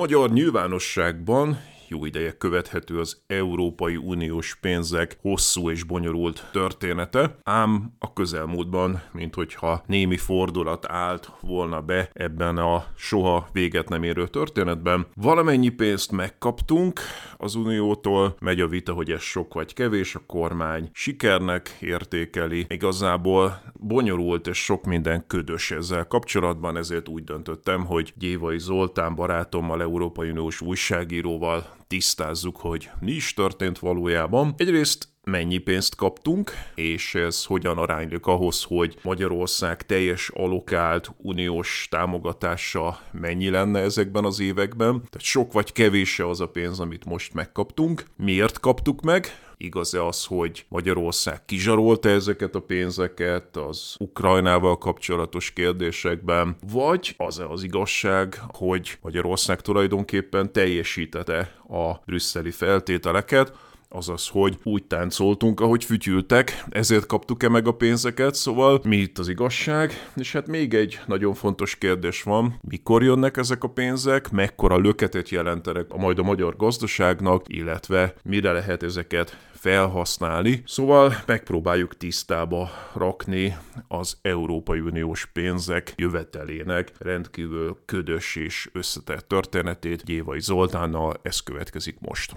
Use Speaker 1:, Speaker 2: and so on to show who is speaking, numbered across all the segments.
Speaker 1: Magyar nyilvánosságban jó ideje követhető az Európai Uniós pénzek hosszú és bonyolult története, ám a közelmúltban, mint hogyha némi fordulat állt volna be ebben a soha véget nem érő történetben. Valamennyi pénzt megkaptunk az Uniótól, megy a vita, hogy ez sok vagy kevés, a kormány sikernek értékeli. Igazából bonyolult és sok minden ködös ezzel kapcsolatban, ezért úgy döntöttem, hogy Gyévai Zoltán barátommal, Európai Uniós újságíróval tisztázzuk, hogy mi is történt valójában. Egyrészt mennyi pénzt kaptunk, és ez hogyan aránylik ahhoz, hogy Magyarország teljes alokált uniós támogatása mennyi lenne ezekben az években. Tehát sok vagy kevés az a pénz, amit most megkaptunk. Miért kaptuk meg? Igaz-e az, hogy Magyarország kizsarolta ezeket a pénzeket az Ukrajnával kapcsolatos kérdésekben, vagy az-e az igazság, hogy Magyarország tulajdonképpen teljesítette a brüsszeli feltételeket, azaz, hogy úgy táncoltunk, ahogy fütyültek, ezért kaptuk-e meg a pénzeket, szóval mi itt az igazság? És hát még egy nagyon fontos kérdés van, mikor jönnek ezek a pénzek, mekkora löketet jelentenek a majd a magyar gazdaságnak, illetve mire lehet ezeket felhasználni. Szóval megpróbáljuk tisztába rakni az Európai Uniós pénzek jövetelének rendkívül ködös és összetett történetét Gyévai Zoltánnal, ez következik most.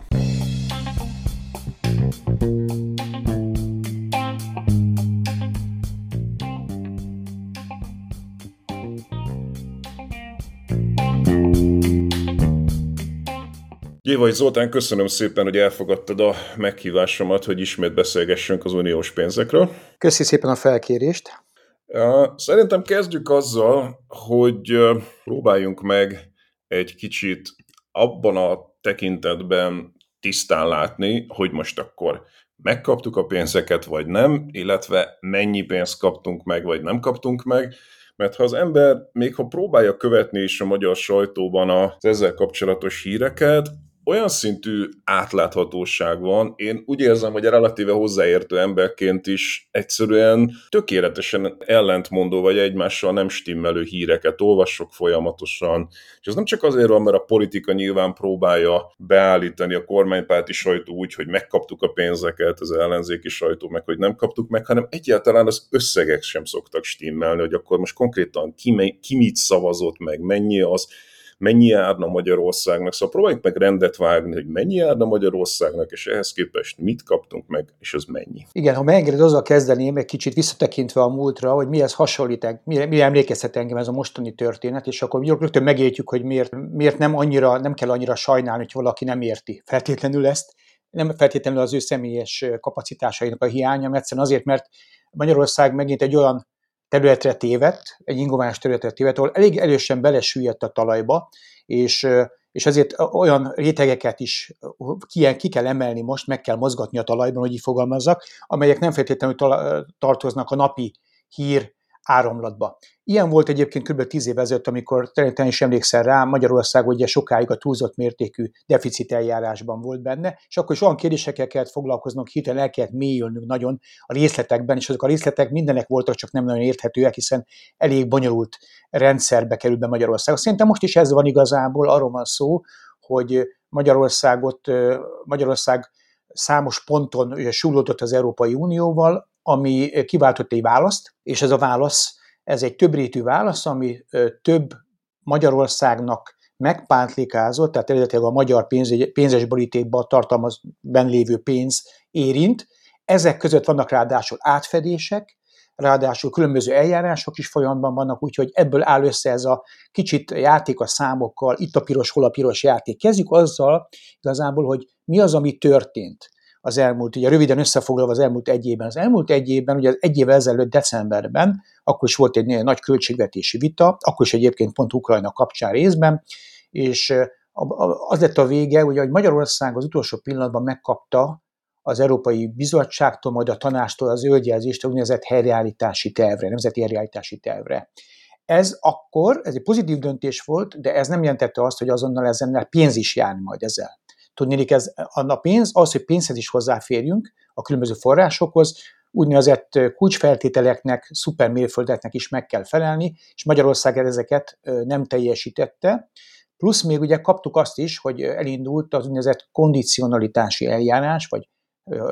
Speaker 1: Gyévai Zoltán, köszönöm szépen, hogy elfogadtad a meghívásomat, hogy ismét beszélgessünk az uniós pénzekről.
Speaker 2: Köszi szépen a felkérést.
Speaker 1: Szerintem kezdjük azzal, hogy próbáljunk meg egy kicsit abban a tekintetben tisztán látni, hogy most akkor megkaptuk a pénzeket, vagy nem, illetve mennyi pénzt kaptunk meg, vagy nem kaptunk meg, mert ha az ember, még ha próbálja követni is a magyar sajtóban az ezzel kapcsolatos híreket, olyan szintű átláthatóság van, én úgy érzem, hogy a relatíve hozzáértő emberként is egyszerűen tökéletesen ellentmondó vagy egymással nem stimmelő híreket olvasok folyamatosan, és ez nem csak azért van, mert a politika nyilván próbálja beállítani a kormánypárti sajtó úgy, hogy megkaptuk a pénzeket, az ellenzéki sajtó meg, hogy nem kaptuk meg, hanem egyáltalán az összegek sem szoktak stimmelni, hogy akkor most konkrétan ki, ki mit szavazott meg, mennyi az, mennyi járna Magyarországnak, szóval próbáljuk meg rendet vágni, hogy mennyi járna Magyarországnak, és ehhez képest mit kaptunk meg, és az mennyi.
Speaker 2: Igen, ha megengeded, azzal kezdeném egy kicsit visszatekintve a múltra, hogy mihez hasonlít, mire, mire emlékezhet engem ez a mostani történet, és akkor rögtön megértjük, hogy miért, miért nem, annyira, nem kell annyira sajnálni, hogy valaki nem érti feltétlenül ezt, nem feltétlenül az ő személyes kapacitásainak a hiánya, mert egyszerűen azért, mert Magyarország megint egy olyan területre tévedt, egy ingoványos területre tévedt, ahol elég erősen belesüllyedt a talajba, és, és ezért olyan rétegeket is ki, ki kell emelni most, meg kell mozgatni a talajban, hogy így fogalmazzak, amelyek nem feltétlenül tartoznak a napi hír áramlatba. Ilyen volt egyébként kb. 10 év ezelőtt, amikor te is emlékszel rá, Magyarország ugye sokáig a túlzott mértékű deficit eljárásban volt benne, és akkor is olyan kérdésekkel kellett foglalkoznunk, hirtelen el kellett mélyülnünk nagyon a részletekben, és azok a részletek mindenek voltak, csak nem nagyon érthetőek, hiszen elég bonyolult rendszerbe került be Magyarország. Szerintem most is ez van igazából, arról van szó, hogy Magyarországot, Magyarország számos ponton súlódott az Európai Unióval, ami kiváltott egy választ, és ez a válasz, ez egy többrétű válasz, ami több Magyarországnak megpántlikázott, tehát eredetileg a magyar pénz, pénzes borítékban tartalmaz benn lévő pénz érint. Ezek között vannak ráadásul átfedések, ráadásul különböző eljárások is folyamatban vannak, úgyhogy ebből áll össze ez a kicsit játék a számokkal, itt a piros, hol a piros játék. Kezdjük azzal igazából, hogy mi az, ami történt az elmúlt, ugye röviden összefoglalva az elmúlt egy évben. Az elmúlt egy évben, ugye egy évvel ezelőtt decemberben, akkor is volt egy nagy költségvetési vita, akkor is egyébként pont Ukrajna kapcsán részben, és az lett a vége, ugye, hogy Magyarország az utolsó pillanatban megkapta az Európai Bizottságtól, majd a tanástól az zöldjelzést a úgynevezett helyreállítási tervre, nemzeti helyreállítási tervre. Ez akkor, ez egy pozitív döntés volt, de ez nem jelentette azt, hogy azonnal ezen pénz is jár majd ezzel. Tudnélik, ez a pénz, az, hogy pénzhez is hozzáférjünk a különböző forrásokhoz, úgynevezett kulcsfeltételeknek, szupermérföldeknek is meg kell felelni, és Magyarország ezeket nem teljesítette. Plusz még ugye kaptuk azt is, hogy elindult az úgynevezett kondicionalitási eljárás, vagy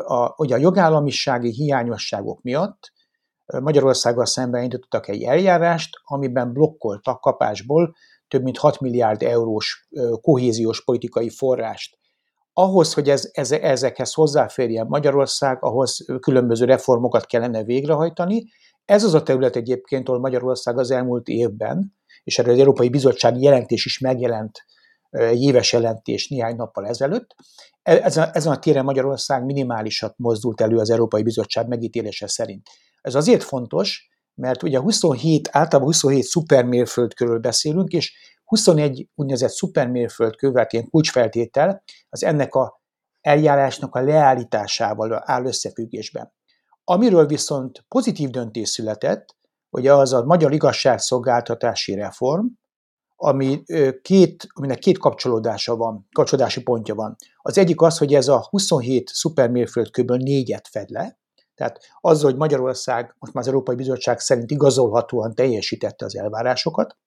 Speaker 2: a, ugye a jogállamisági hiányosságok miatt Magyarországgal szemben indítottak egy eljárást, amiben blokkoltak kapásból több mint 6 milliárd eurós kohéziós politikai forrást. Ahhoz, hogy ez, ez, ezekhez hozzáférjen Magyarország, ahhoz különböző reformokat kellene végrehajtani. Ez az a terület egyébként, ahol Magyarország az elmúlt évben, és erre az Európai Bizottság jelentés is megjelent, egy éves jelentés néhány nappal ezelőtt. E, ezen, ezen a téren Magyarország minimálisat mozdult elő az Európai Bizottság megítélése szerint. Ez azért fontos, mert ugye 27, általában 27 szupermérföldkörről beszélünk, és 21 úgynevezett szupermérföldkő, tehát ilyen kulcsfeltétel, az ennek a eljárásnak a leállításával áll összefüggésben. Amiről viszont pozitív döntés született, ugye az a magyar igazságszolgáltatási reform, ami két, aminek két kapcsolódása van, kapcsolódási pontja van. Az egyik az, hogy ez a 27 szupermérföldkőből négyet fed le, tehát az, hogy Magyarország most már az Európai Bizottság szerint igazolhatóan teljesítette az elvárásokat,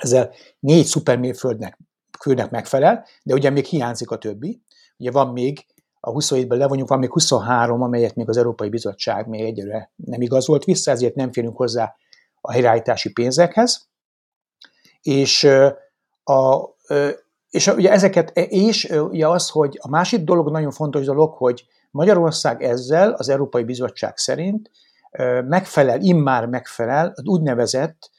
Speaker 2: ezzel négy szupermérföldnek főnek megfelel, de ugye még hiányzik a többi. Ugye van még, a 27-ben levonjuk, van még 23, amelyet még az Európai Bizottság még egyre nem igazolt vissza, ezért nem férünk hozzá a helyreállítási pénzekhez. És, a, és ugye ezeket, és ugye az, hogy a másik dolog, nagyon fontos dolog, hogy Magyarország ezzel az Európai Bizottság szerint megfelel, immár megfelel az úgynevezett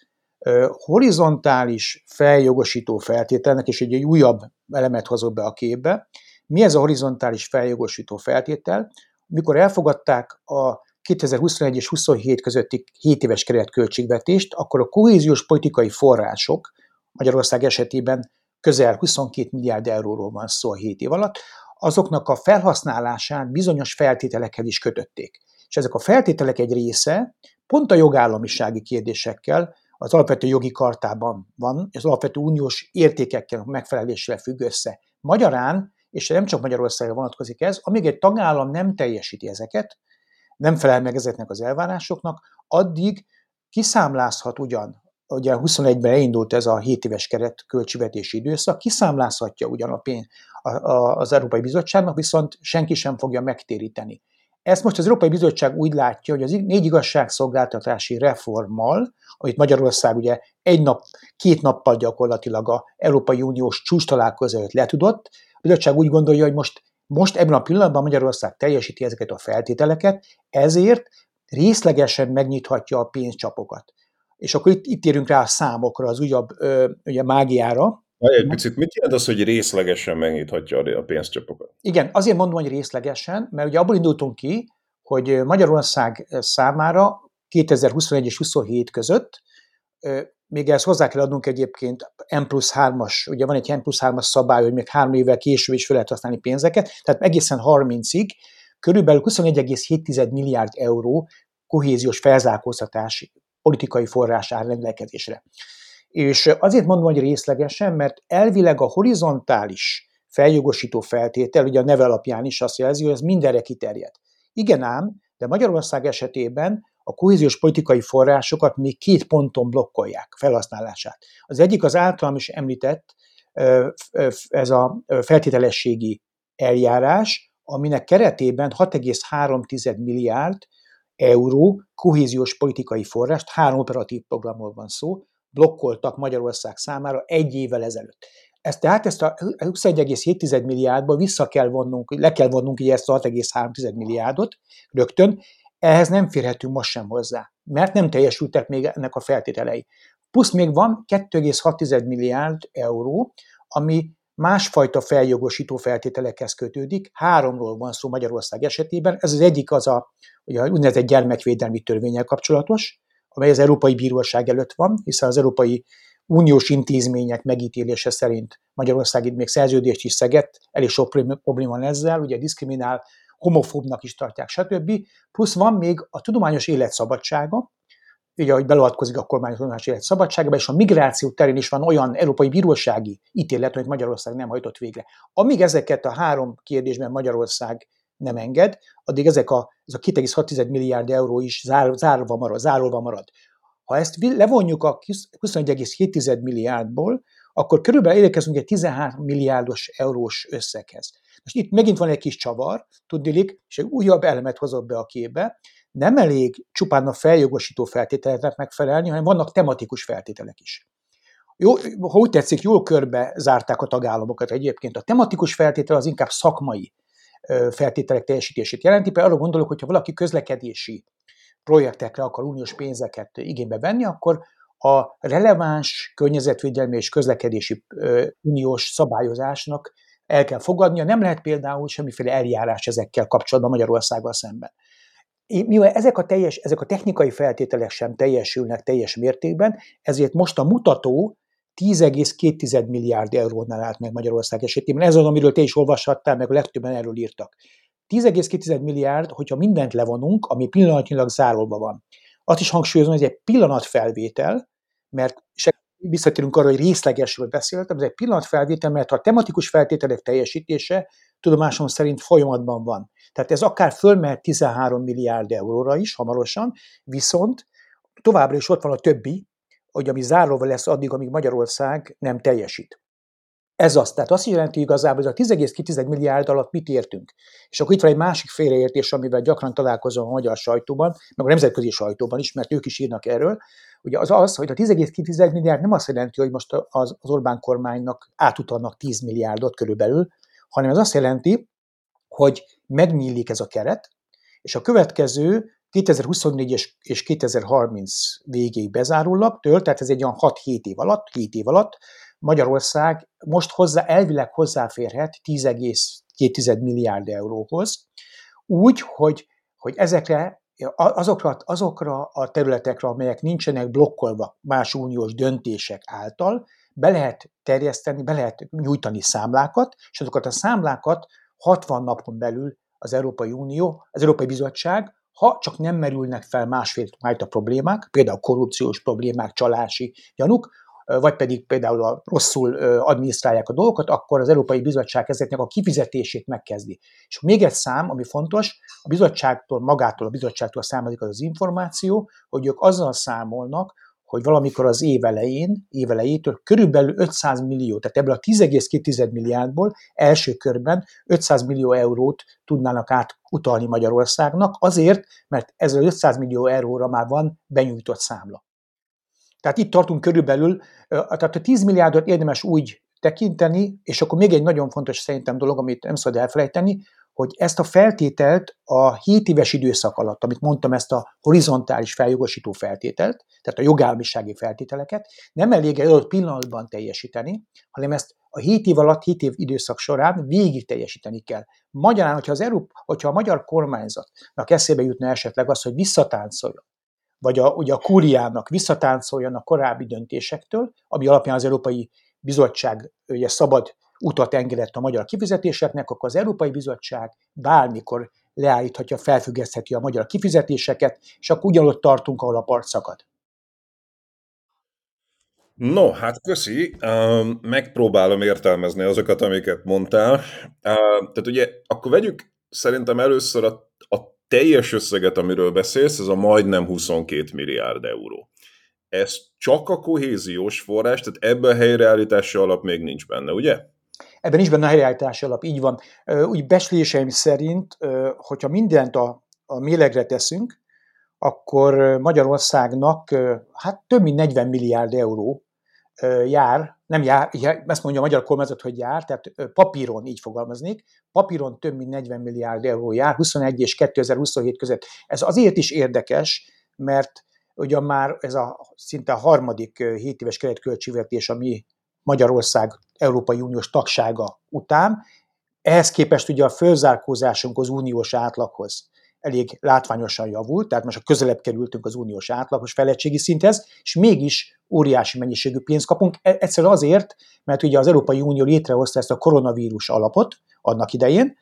Speaker 2: horizontális feljogosító feltételnek, és egy, egy újabb elemet hozott be a képbe. Mi ez a horizontális feljogosító feltétel? Mikor elfogadták a 2021 és 27 közötti 7 éves keretköltségvetést, akkor a kohéziós politikai források Magyarország esetében közel 22 milliárd euróról van szó a 7 év alatt, azoknak a felhasználását bizonyos feltételekhez is kötötték. És ezek a feltételek egy része pont a jogállamisági kérdésekkel, az alapvető jogi kartában van, és az alapvető uniós értékekkel megfeleléssel függ össze. Magyarán, és nem csak Magyarországra vonatkozik ez, amíg egy tagállam nem teljesíti ezeket, nem felel meg ezeknek az elvárásoknak, addig kiszámlázhat ugyan, ugye 21-ben elindult ez a 7 éves keret költségvetési időszak, kiszámlázhatja ugyan a pénz az Európai Bizottságnak, viszont senki sem fogja megtéríteni. Ezt most az Európai Bizottság úgy látja, hogy az négy igazságszolgáltatási reformmal, amit Magyarország ugye egy nap, két nappal gyakorlatilag a Európai Uniós csúcs találkozó előtt letudott, a bizottság úgy gondolja, hogy most, most ebben a pillanatban Magyarország teljesíti ezeket a feltételeket, ezért részlegesen megnyithatja a pénzcsapokat. És akkor itt, itt érünk rá a számokra, az újabb ö, ugye mágiára,
Speaker 1: egy picit, mit jelent az, hogy részlegesen megnyithatja a pénzcsapokat?
Speaker 2: Igen, azért mondom, hogy részlegesen, mert ugye abból indultunk ki, hogy Magyarország számára 2021 és 27 között még ezt hozzá kell adnunk egyébként M plusz 3-as, ugye van egy M plusz 3-as szabály, hogy még három évvel később is fel lehet használni pénzeket, tehát egészen 30-ig körülbelül 21,7 milliárd euró kohéziós felzárkóztatási politikai forrás áll rendelkezésre. És azért mondom, hogy részlegesen, mert elvileg a horizontális feljogosító feltétel, ugye a neve alapján is azt jelzi, hogy ez mindenre kiterjed. Igen ám, de Magyarország esetében a kohéziós politikai forrásokat még két ponton blokkolják felhasználását. Az egyik az általam is említett, ez a feltételességi eljárás, aminek keretében 6,3 milliárd euró kohéziós politikai forrást, három operatív programról van szó, blokkoltak Magyarország számára egy évvel ezelőtt. ezt tehát ezt a 21,7 milliárdból vissza kell vonnunk, le kell vonnunk így ezt a 6,3 milliárdot rögtön, ehhez nem férhetünk most sem hozzá, mert nem teljesültek még ennek a feltételei. Plusz még van 2,6 milliárd euró, ami másfajta feljogosító feltételekhez kötődik. Háromról van szó Magyarország esetében. Ez az egyik az a, ugye, úgynevezett gyermekvédelmi törvényel kapcsolatos, amely az Európai Bíróság előtt van, hiszen az Európai Uniós intézmények megítélése szerint Magyarország itt még szerződést is szegett, elég sok probléma van ezzel, ugye diszkriminál, homofóbnak is tartják, stb. Plusz van még a tudományos életszabadsága, ugye, ahogy beleadkozik a kormány tudományos élet szabadságába, és a migráció terén is van olyan európai bírósági ítélet, amit Magyarország nem hajtott végre. Amíg ezeket a három kérdésben Magyarország nem enged, addig ezek a, ez a 2,6 milliárd euró is zár, zárva marad, zárolva marad. Ha ezt levonjuk a 21,7 milliárdból, akkor körülbelül érkezünk egy 13 milliárdos eurós összeghez. Most itt megint van egy kis csavar, tudnilik, és egy újabb elemet hozott be a képbe. Nem elég csupán a feljogosító feltételeknek megfelelni, hanem vannak tematikus feltételek is. Jó, ha úgy tetszik, jól körbe zárták a tagállamokat egyébként. A tematikus feltétel az inkább szakmai feltételek teljesítését jelenti. Például arra gondolok, hogyha valaki közlekedési projektekre akar uniós pénzeket igénybe venni, akkor a releváns környezetvédelmi és közlekedési uniós szabályozásnak el kell fogadnia. Nem lehet például semmiféle eljárás ezekkel kapcsolatban Magyarországgal szemben. Mivel ezek a, teljes, ezek a technikai feltételek sem teljesülnek teljes mértékben, ezért most a mutató 10,2 milliárd eurónál állt meg Magyarország esetében. Ez az, amiről te is olvashattál, meg a legtöbben erről írtak. 10,2 milliárd, hogyha mindent levonunk, ami pillanatnyilag zárolva van. Azt is hangsúlyozom, hogy ez egy pillanatfelvétel, mert visszatérünk arra, hogy részlegesről beszéltem, ez egy pillanatfelvétel, mert a tematikus feltételek teljesítése tudomásom szerint folyamatban van. Tehát ez akár fölmehet 13 milliárd euróra is hamarosan, viszont továbbra is ott van a többi, hogy ami zárólva lesz addig, amíg Magyarország nem teljesít. Ez az. Tehát azt jelenti igazából, hogy a 10,2 milliárd alatt mit értünk. És akkor itt van egy másik félreértés, amivel gyakran találkozom a magyar sajtóban, meg a nemzetközi sajtóban is, mert ők is írnak erről. Ugye az az, hogy a 10,2 milliárd nem azt jelenti, hogy most az, az Orbán kormánynak átutalnak 10 milliárdot körülbelül, hanem ez azt jelenti, hogy megnyílik ez a keret, és a következő 2024 és 2030 végéig bezárólag tölt, tehát ez egy olyan 6-7 év alatt, 7 év alatt Magyarország most hozzá, elvileg hozzáférhet 10,2 milliárd euróhoz, úgy, hogy, hogy ezekre azokra, azokra a területekre, amelyek nincsenek blokkolva más uniós döntések által, be lehet terjeszteni, be lehet nyújtani számlákat, és azokat a számlákat 60 napon belül az Európai Unió, az Európai Bizottság, ha csak nem merülnek fel másfajta problémák, például korrupciós problémák, csalási gyanúk, vagy pedig például a rosszul adminisztrálják a dolgokat, akkor az Európai Bizottság ezeknek a kifizetését megkezdi. És még egy szám, ami fontos, a bizottságtól, magától a bizottságtól származik az az információ, hogy ők azzal számolnak, hogy valamikor az év elején, év elejétől körülbelül 500 millió, tehát ebből a 10,2 milliárdból első körben 500 millió eurót tudnának átutalni Magyarországnak, azért, mert ez az 500 millió euróra már van benyújtott számla. Tehát itt tartunk körülbelül, tehát a 10 milliárdot érdemes úgy tekinteni, és akkor még egy nagyon fontos szerintem dolog, amit nem szabad elfelejteni, hogy ezt a feltételt a 7 éves időszak alatt, amit mondtam, ezt a horizontális feljogosító feltételt, tehát a jogállamisági feltételeket, nem elég egy adott pillanatban teljesíteni, hanem ezt a 7 év alatt, 7 év időszak során végig teljesíteni kell. Magyarán, hogyha, az Európa, hogyha a magyar kormányzatnak eszébe jutna esetleg az, hogy visszatáncoljon vagy a, ugye a kúriának visszatáncoljon a korábbi döntésektől, ami alapján az Európai Bizottság ugye szabad utat engedett a magyar kifizetéseknek, akkor az Európai Bizottság bármikor leállíthatja, felfüggesztheti a magyar kifizetéseket, és akkor ugyanott tartunk, ahol a part szakad.
Speaker 1: No, hát köszi. Megpróbálom értelmezni azokat, amiket mondtál. Tehát ugye, akkor vegyük szerintem először a, a teljes összeget, amiről beszélsz, ez a majdnem 22 milliárd euró. Ez csak a kohéziós forrás, tehát ebben a helyreállítási alap még nincs benne, ugye?
Speaker 2: Ebben is benne a helyreállítási alap, így van. Úgy besléseim szerint, hogyha mindent a, a mélegre teszünk, akkor Magyarországnak hát több mint 40 milliárd euró jár nem jár, ezt mondja a magyar kormányzat, hogy jár, tehát papíron így fogalmaznék, papíron több mint 40 milliárd euró jár 21 és 2027 között. Ez azért is érdekes, mert ugyan már ez a szinte a harmadik 7 éves keretköltségvetés, ami Magyarország Európai Uniós tagsága után, ehhez képest ugye a fölzárkózásunk az uniós átlaghoz elég látványosan javult, tehát most a közelebb kerültünk az uniós átlagos fejlettségi szinthez, és mégis óriási mennyiségű pénzt kapunk. E, egyszerűen azért, mert ugye az Európai Unió létrehozta ezt a koronavírus alapot annak idején,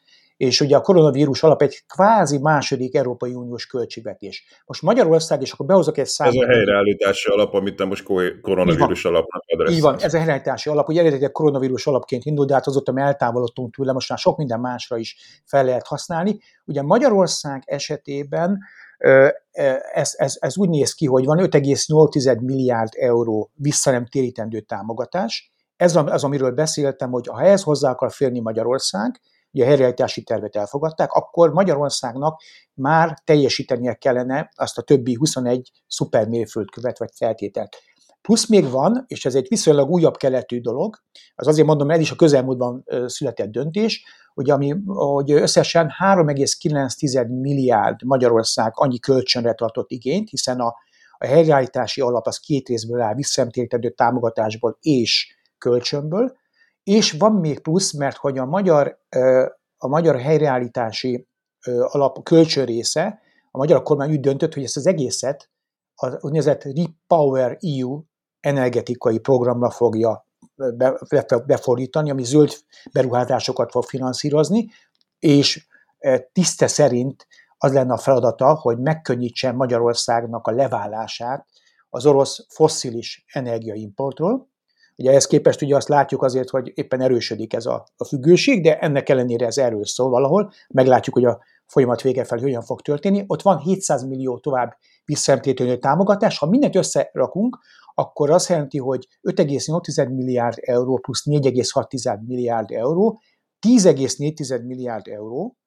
Speaker 2: és ugye a koronavírus alap egy kvázi második Európai Uniós költségvetés. Most Magyarország, és akkor behozok egy számot.
Speaker 1: Ez a helyreállítási alap, amit te most koronavírus alapnak adresszálsz.
Speaker 2: Így van, ez a helyreállítási alap, ugye eredetileg koronavírus alapként indult, de hát azóta mi eltávolodtunk tőle, most már sok minden másra is fel lehet használni. Ugye Magyarország esetében ez, ez, ez úgy néz ki, hogy van 5,8 milliárd euró vissza nem térítendő támogatás. Ez az, amiről beszéltem, hogy ha ehhez hozzá akar férni Magyarország, ugye a helyreállítási tervet elfogadták, akkor Magyarországnak már teljesítenie kellene azt a többi 21 szupermérföldkövet vagy feltételt. Plusz még van, és ez egy viszonylag újabb keletű dolog, az azért mondom, ez is a közelmúltban született döntés, hogy, ami, hogy összesen 3,9 milliárd Magyarország annyi kölcsönre tartott igényt, hiszen a, a helyreállítási alap az két részből áll, visszaemtértedő támogatásból és kölcsönből, és van még plusz, mert hogy a magyar, a magyar helyreállítási alap kölcsön része, a magyar kormány úgy döntött, hogy ezt az egészet az úgynevezett Repower EU energetikai programra fogja befordítani, ami zöld beruházásokat fog finanszírozni, és tiszte szerint az lenne a feladata, hogy megkönnyítse Magyarországnak a leválását az orosz fosszilis energiaimportról, Ugye ehhez képest ugye azt látjuk azért, hogy éppen erősödik ez a, a függőség, de ennek ellenére ez erről szól valahol. Meglátjuk, hogy a folyamat vége felé hogyan fog történni. Ott van 700 millió tovább visszaemtétlenő támogatás. Ha mindent összerakunk, akkor azt jelenti, hogy 5,8 milliárd euró plusz 4,6 milliárd euró, 10,4 milliárd euró,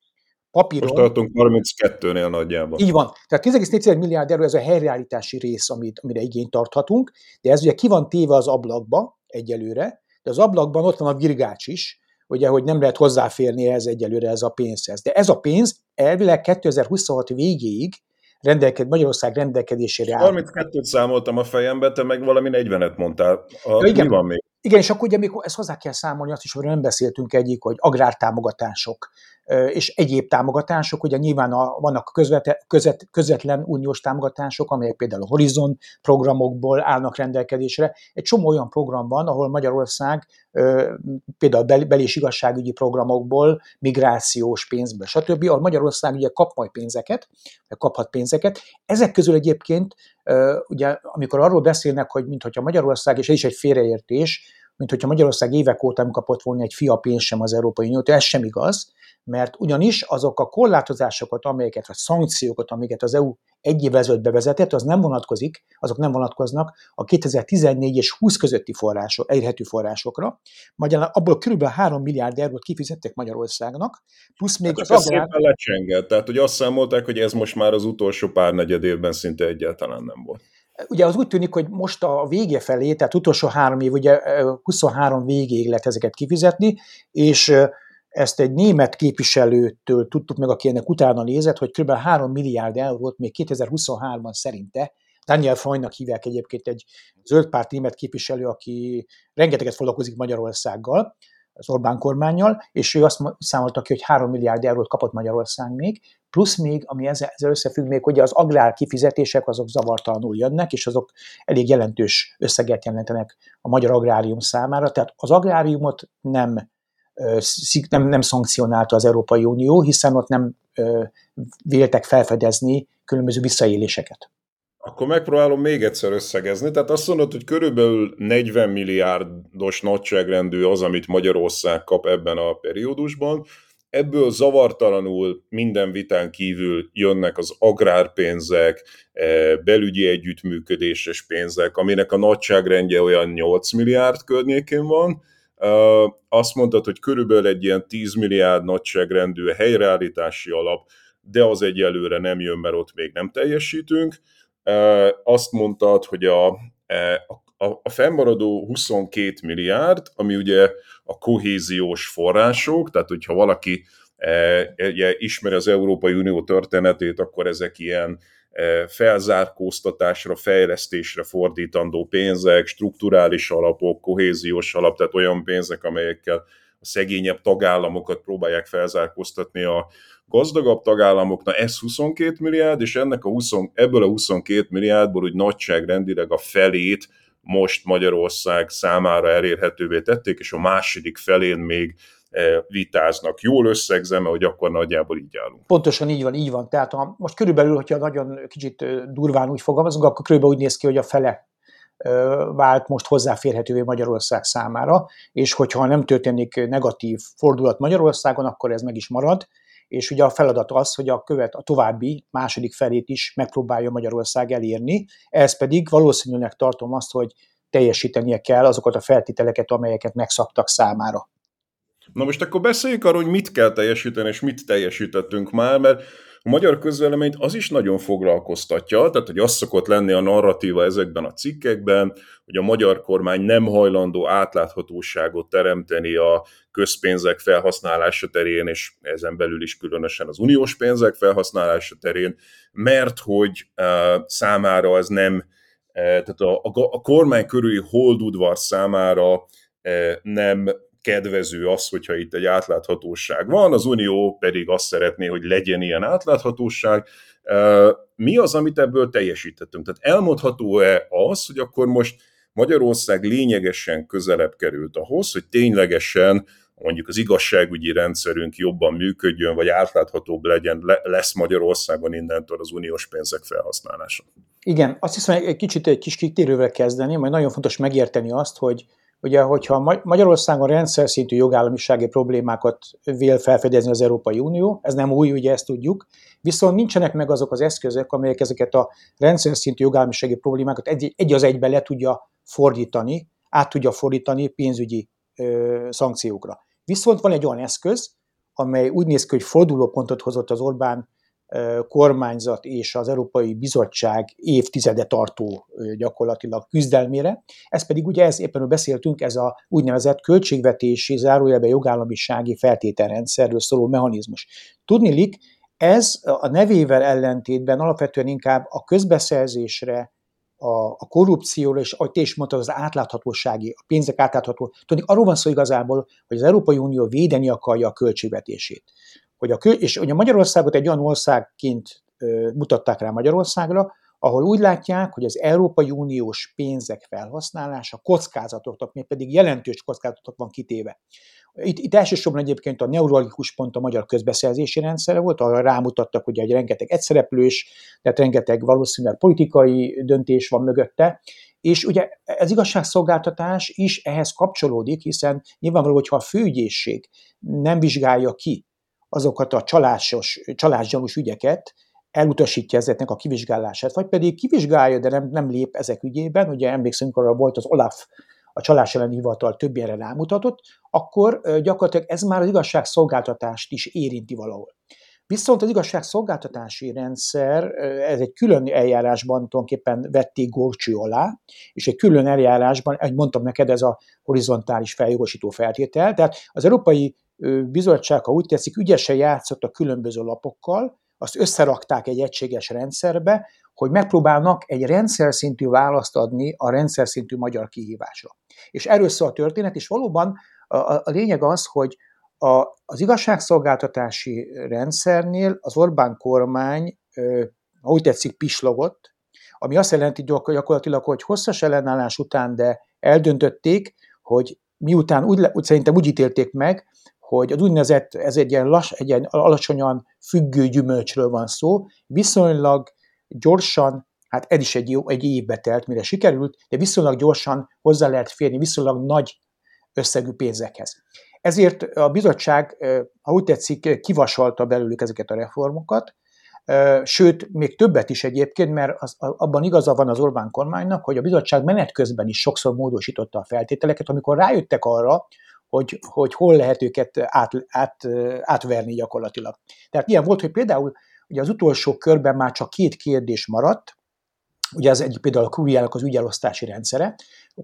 Speaker 1: papíron. Most tartunk 32-nél nagyjából.
Speaker 2: Így van. Tehát 10,4 milliárd euró ez a helyreállítási rész, amit, amire igényt tarthatunk, de ez ugye ki van téve az ablakba egyelőre, de az ablakban ott van a virgács is, ugye, hogy nem lehet hozzáférni ehhez egyelőre ez a pénzhez. De ez a pénz elvileg 2026 végéig rendelked, Magyarország rendelkedésére
Speaker 1: áll. 32-t számoltam a fejembe, te meg valami 40-et mondtál. A, ja,
Speaker 2: igen.
Speaker 1: Mi van még?
Speaker 2: Igen, és akkor ugye amikor ezt hozzá kell számolni, azt is, hogy nem beszéltünk egyik, hogy agrártámogatások, és egyéb támogatások, ugye nyilván a, vannak közvet, közvet, közvetlen uniós támogatások, amelyek például a Horizon programokból állnak rendelkezésre. Egy csomó olyan program van, ahol Magyarország például bel, bel- és igazságügyi programokból, migrációs pénzből, stb., ahol Magyarország ugye kap majd pénzeket, kaphat pénzeket. Ezek közül egyébként, ugye, amikor arról beszélnek, hogy mintha Magyarország, és ez is egy félreértés, mint hogyha Magyarország évek óta nem kapott volna egy fia pénzt sem az Európai Uniótól, ez sem igaz, mert ugyanis azok a korlátozásokat, amelyeket, vagy szankciókat, amiket az EU egy évvel ezelőtt bevezetett, az nem vonatkozik, azok nem vonatkoznak a 2014 és 20 közötti források, elérhető forrásokra. Magyarán abból kb. 3 milliárd eurót kifizettek Magyarországnak, plusz még
Speaker 1: hát az agrár... lecsengett, tehát hogy azt számolták, hogy ez most már az utolsó pár negyed évben szinte egyáltalán nem volt.
Speaker 2: Ugye az úgy tűnik, hogy most a vége felé, tehát utolsó három év, ugye 23 végéig lehet ezeket kifizetni, és ezt egy német képviselőtől tudtuk meg, aki ennek utána nézett, hogy kb. 3 milliárd eurót még 2023-ban szerinte, Daniel Freundnak hívják egyébként egy zöldpárt német képviselő, aki rengeteget foglalkozik Magyarországgal, az Orbán kormányjal, és ő azt számolta ki, hogy 3 milliárd eurót kapott Magyarország még, plusz még, ami ezzel, ezzel összefügg még, hogy az agrár kifizetések azok zavartalanul jönnek, és azok elég jelentős összeget jelentenek a magyar agrárium számára, tehát az agráriumot nem nem, nem szankcionálta az Európai Unió, hiszen ott nem véltek felfedezni különböző visszaéléseket.
Speaker 1: Akkor megpróbálom még egyszer összegezni. Tehát azt mondod, hogy körülbelül 40 milliárdos nagyságrendű az, amit Magyarország kap ebben a periódusban. Ebből zavartalanul minden vitán kívül jönnek az agrárpénzek, belügyi együttműködéses pénzek, aminek a nagyságrendje olyan 8 milliárd környékén van, azt mondtad, hogy körülbelül egy ilyen 10 milliárd nagyságrendű helyreállítási alap, de az egyelőre nem jön, mert ott még nem teljesítünk. Azt mondtad, hogy a, a, a fennmaradó 22 milliárd, ami ugye a kohéziós források, tehát hogyha valaki e, ismeri az Európai Unió történetét, akkor ezek ilyen e, felzárkóztatásra, fejlesztésre fordítandó pénzek, strukturális alapok, kohéziós alap, tehát olyan pénzek, amelyekkel a szegényebb tagállamokat próbálják felzárkóztatni a gazdagabb tagállamoknak, ez 22 milliárd, és ennek a 20, ebből a 22 milliárdból úgy nagyságrendileg a felét most Magyarország számára elérhetővé tették, és a második felén még e, vitáznak. Jól összegzem, hogy akkor nagyjából így állunk.
Speaker 2: Pontosan így van, így van. Tehát ha most körülbelül, hogyha nagyon kicsit durván úgy fogalmazunk, akkor körülbelül úgy néz ki, hogy a fele vált most hozzáférhetővé Magyarország számára, és hogyha nem történik negatív fordulat Magyarországon, akkor ez meg is marad, és ugye a feladat az, hogy a követ a további második felét is megpróbálja Magyarország elérni, ez pedig valószínűleg tartom azt, hogy teljesítenie kell azokat a feltételeket, amelyeket megszabtak számára.
Speaker 1: Na most akkor beszéljünk arról, hogy mit kell teljesíteni, és mit teljesítettünk már, mert a magyar közvéleményt az is nagyon foglalkoztatja, tehát hogy az szokott lenni a narratíva ezekben a cikkekben, hogy a magyar kormány nem hajlandó átláthatóságot teremteni a közpénzek felhasználása terén, és ezen belül is különösen az uniós pénzek felhasználása terén, mert hogy uh, számára ez nem, uh, tehát a, a, a kormány körüli holdudvar számára uh, nem kedvező az, hogyha itt egy átláthatóság van, az Unió pedig azt szeretné, hogy legyen ilyen átláthatóság. Mi az, amit ebből teljesítettünk? Tehát elmondható-e az, hogy akkor most Magyarország lényegesen közelebb került ahhoz, hogy ténylegesen mondjuk az igazságügyi rendszerünk jobban működjön, vagy átláthatóbb legyen, lesz Magyarországon innentől az uniós pénzek felhasználása.
Speaker 2: Igen, azt hiszem, egy kicsit egy kis kitérővel kezdeni, majd nagyon fontos megérteni azt, hogy Ugye, hogyha Magyarországon rendszer szintű jogállamisági problémákat vél felfedezni az Európai Unió, ez nem új, ugye ezt tudjuk, viszont nincsenek meg azok az eszközök, amelyek ezeket a rendszer szintű jogállamisági problémákat egy, egy az egybe le tudja fordítani, át tudja fordítani pénzügyi ö, szankciókra. Viszont van egy olyan eszköz, amely úgy néz ki, hogy fordulópontot hozott az Orbán kormányzat és az Európai Bizottság évtizede tartó gyakorlatilag küzdelmére. Ez pedig ugye, ez éppen beszéltünk, ez a úgynevezett költségvetési zárójelbe jogállamisági feltételrendszerről szóló mechanizmus. Tudnilik, ez a nevével ellentétben alapvetően inkább a közbeszerzésre, a, a korrupcióra, és ahogy te is mondtad, az átláthatósági, a pénzek átlátható. Tudni, arról van szó igazából, hogy az Európai Unió védeni akarja a költségvetését hogy a, és hogy a Magyarországot egy olyan országként mutatták rá Magyarországra, ahol úgy látják, hogy az Európai Uniós pénzek felhasználása kockázatoknak, még pedig jelentős kockázatoknak van kitéve. Itt, itt elsősorban egyébként a neurologikus pont a magyar közbeszerzési rendszere volt, arra rámutattak, hogy egy rengeteg egyszereplős, tehát rengeteg valószínűleg politikai döntés van mögötte, és ugye ez igazságszolgáltatás is ehhez kapcsolódik, hiszen nyilvánvaló, hogyha a főügyészség nem vizsgálja ki azokat a csalásos, csalásgyanús ügyeket, elutasítja ezeknek a kivizsgálását, vagy pedig kivizsgálja, de nem, nem lép ezek ügyében, ugye emlékszünk arra volt az Olaf, a csalás elleni hivatal több ilyenre rámutatott, akkor gyakorlatilag ez már az igazságszolgáltatást is érinti valahol. Viszont az igazságszolgáltatási rendszer, ez egy külön eljárásban tulajdonképpen vették górcső alá, és egy külön eljárásban, egy mondtam neked, ez a horizontális feljogosító feltétel, tehát az Európai bizottság, ha úgy tetszik, ügyesen játszott a különböző lapokkal, azt összerakták egy egységes rendszerbe, hogy megpróbálnak egy rendszer szintű választ adni a rendszer szintű magyar kihívásra. És erről szól a történet, és valóban a, a lényeg az, hogy a, az igazságszolgáltatási rendszernél az Orbán kormány, ha úgy tetszik, pislogott, ami azt jelenti gyakorlatilag, hogy hosszas ellenállás után, de eldöntötték, hogy miután úgy, úgy szerintem úgy ítélték meg, hogy az úgynevezett, ez egy ilyen, lass, egy ilyen alacsonyan függő gyümölcsről van szó, viszonylag gyorsan, hát ez is egy, jó, egy évbe telt, mire sikerült, de viszonylag gyorsan hozzá lehet férni viszonylag nagy összegű pénzekhez. Ezért a bizottság, ha úgy tetszik, kivasalta belőlük ezeket a reformokat, sőt, még többet is egyébként, mert az, abban igaza van az Orbán kormánynak, hogy a bizottság menet közben is sokszor módosította a feltételeket, amikor rájöttek arra, hogy, hogy hol lehet őket át, át, átverni gyakorlatilag. Tehát ilyen volt, hogy például ugye az utolsó körben már csak két kérdés maradt, ugye ez egy például a Kuriának az ügyelosztási rendszere,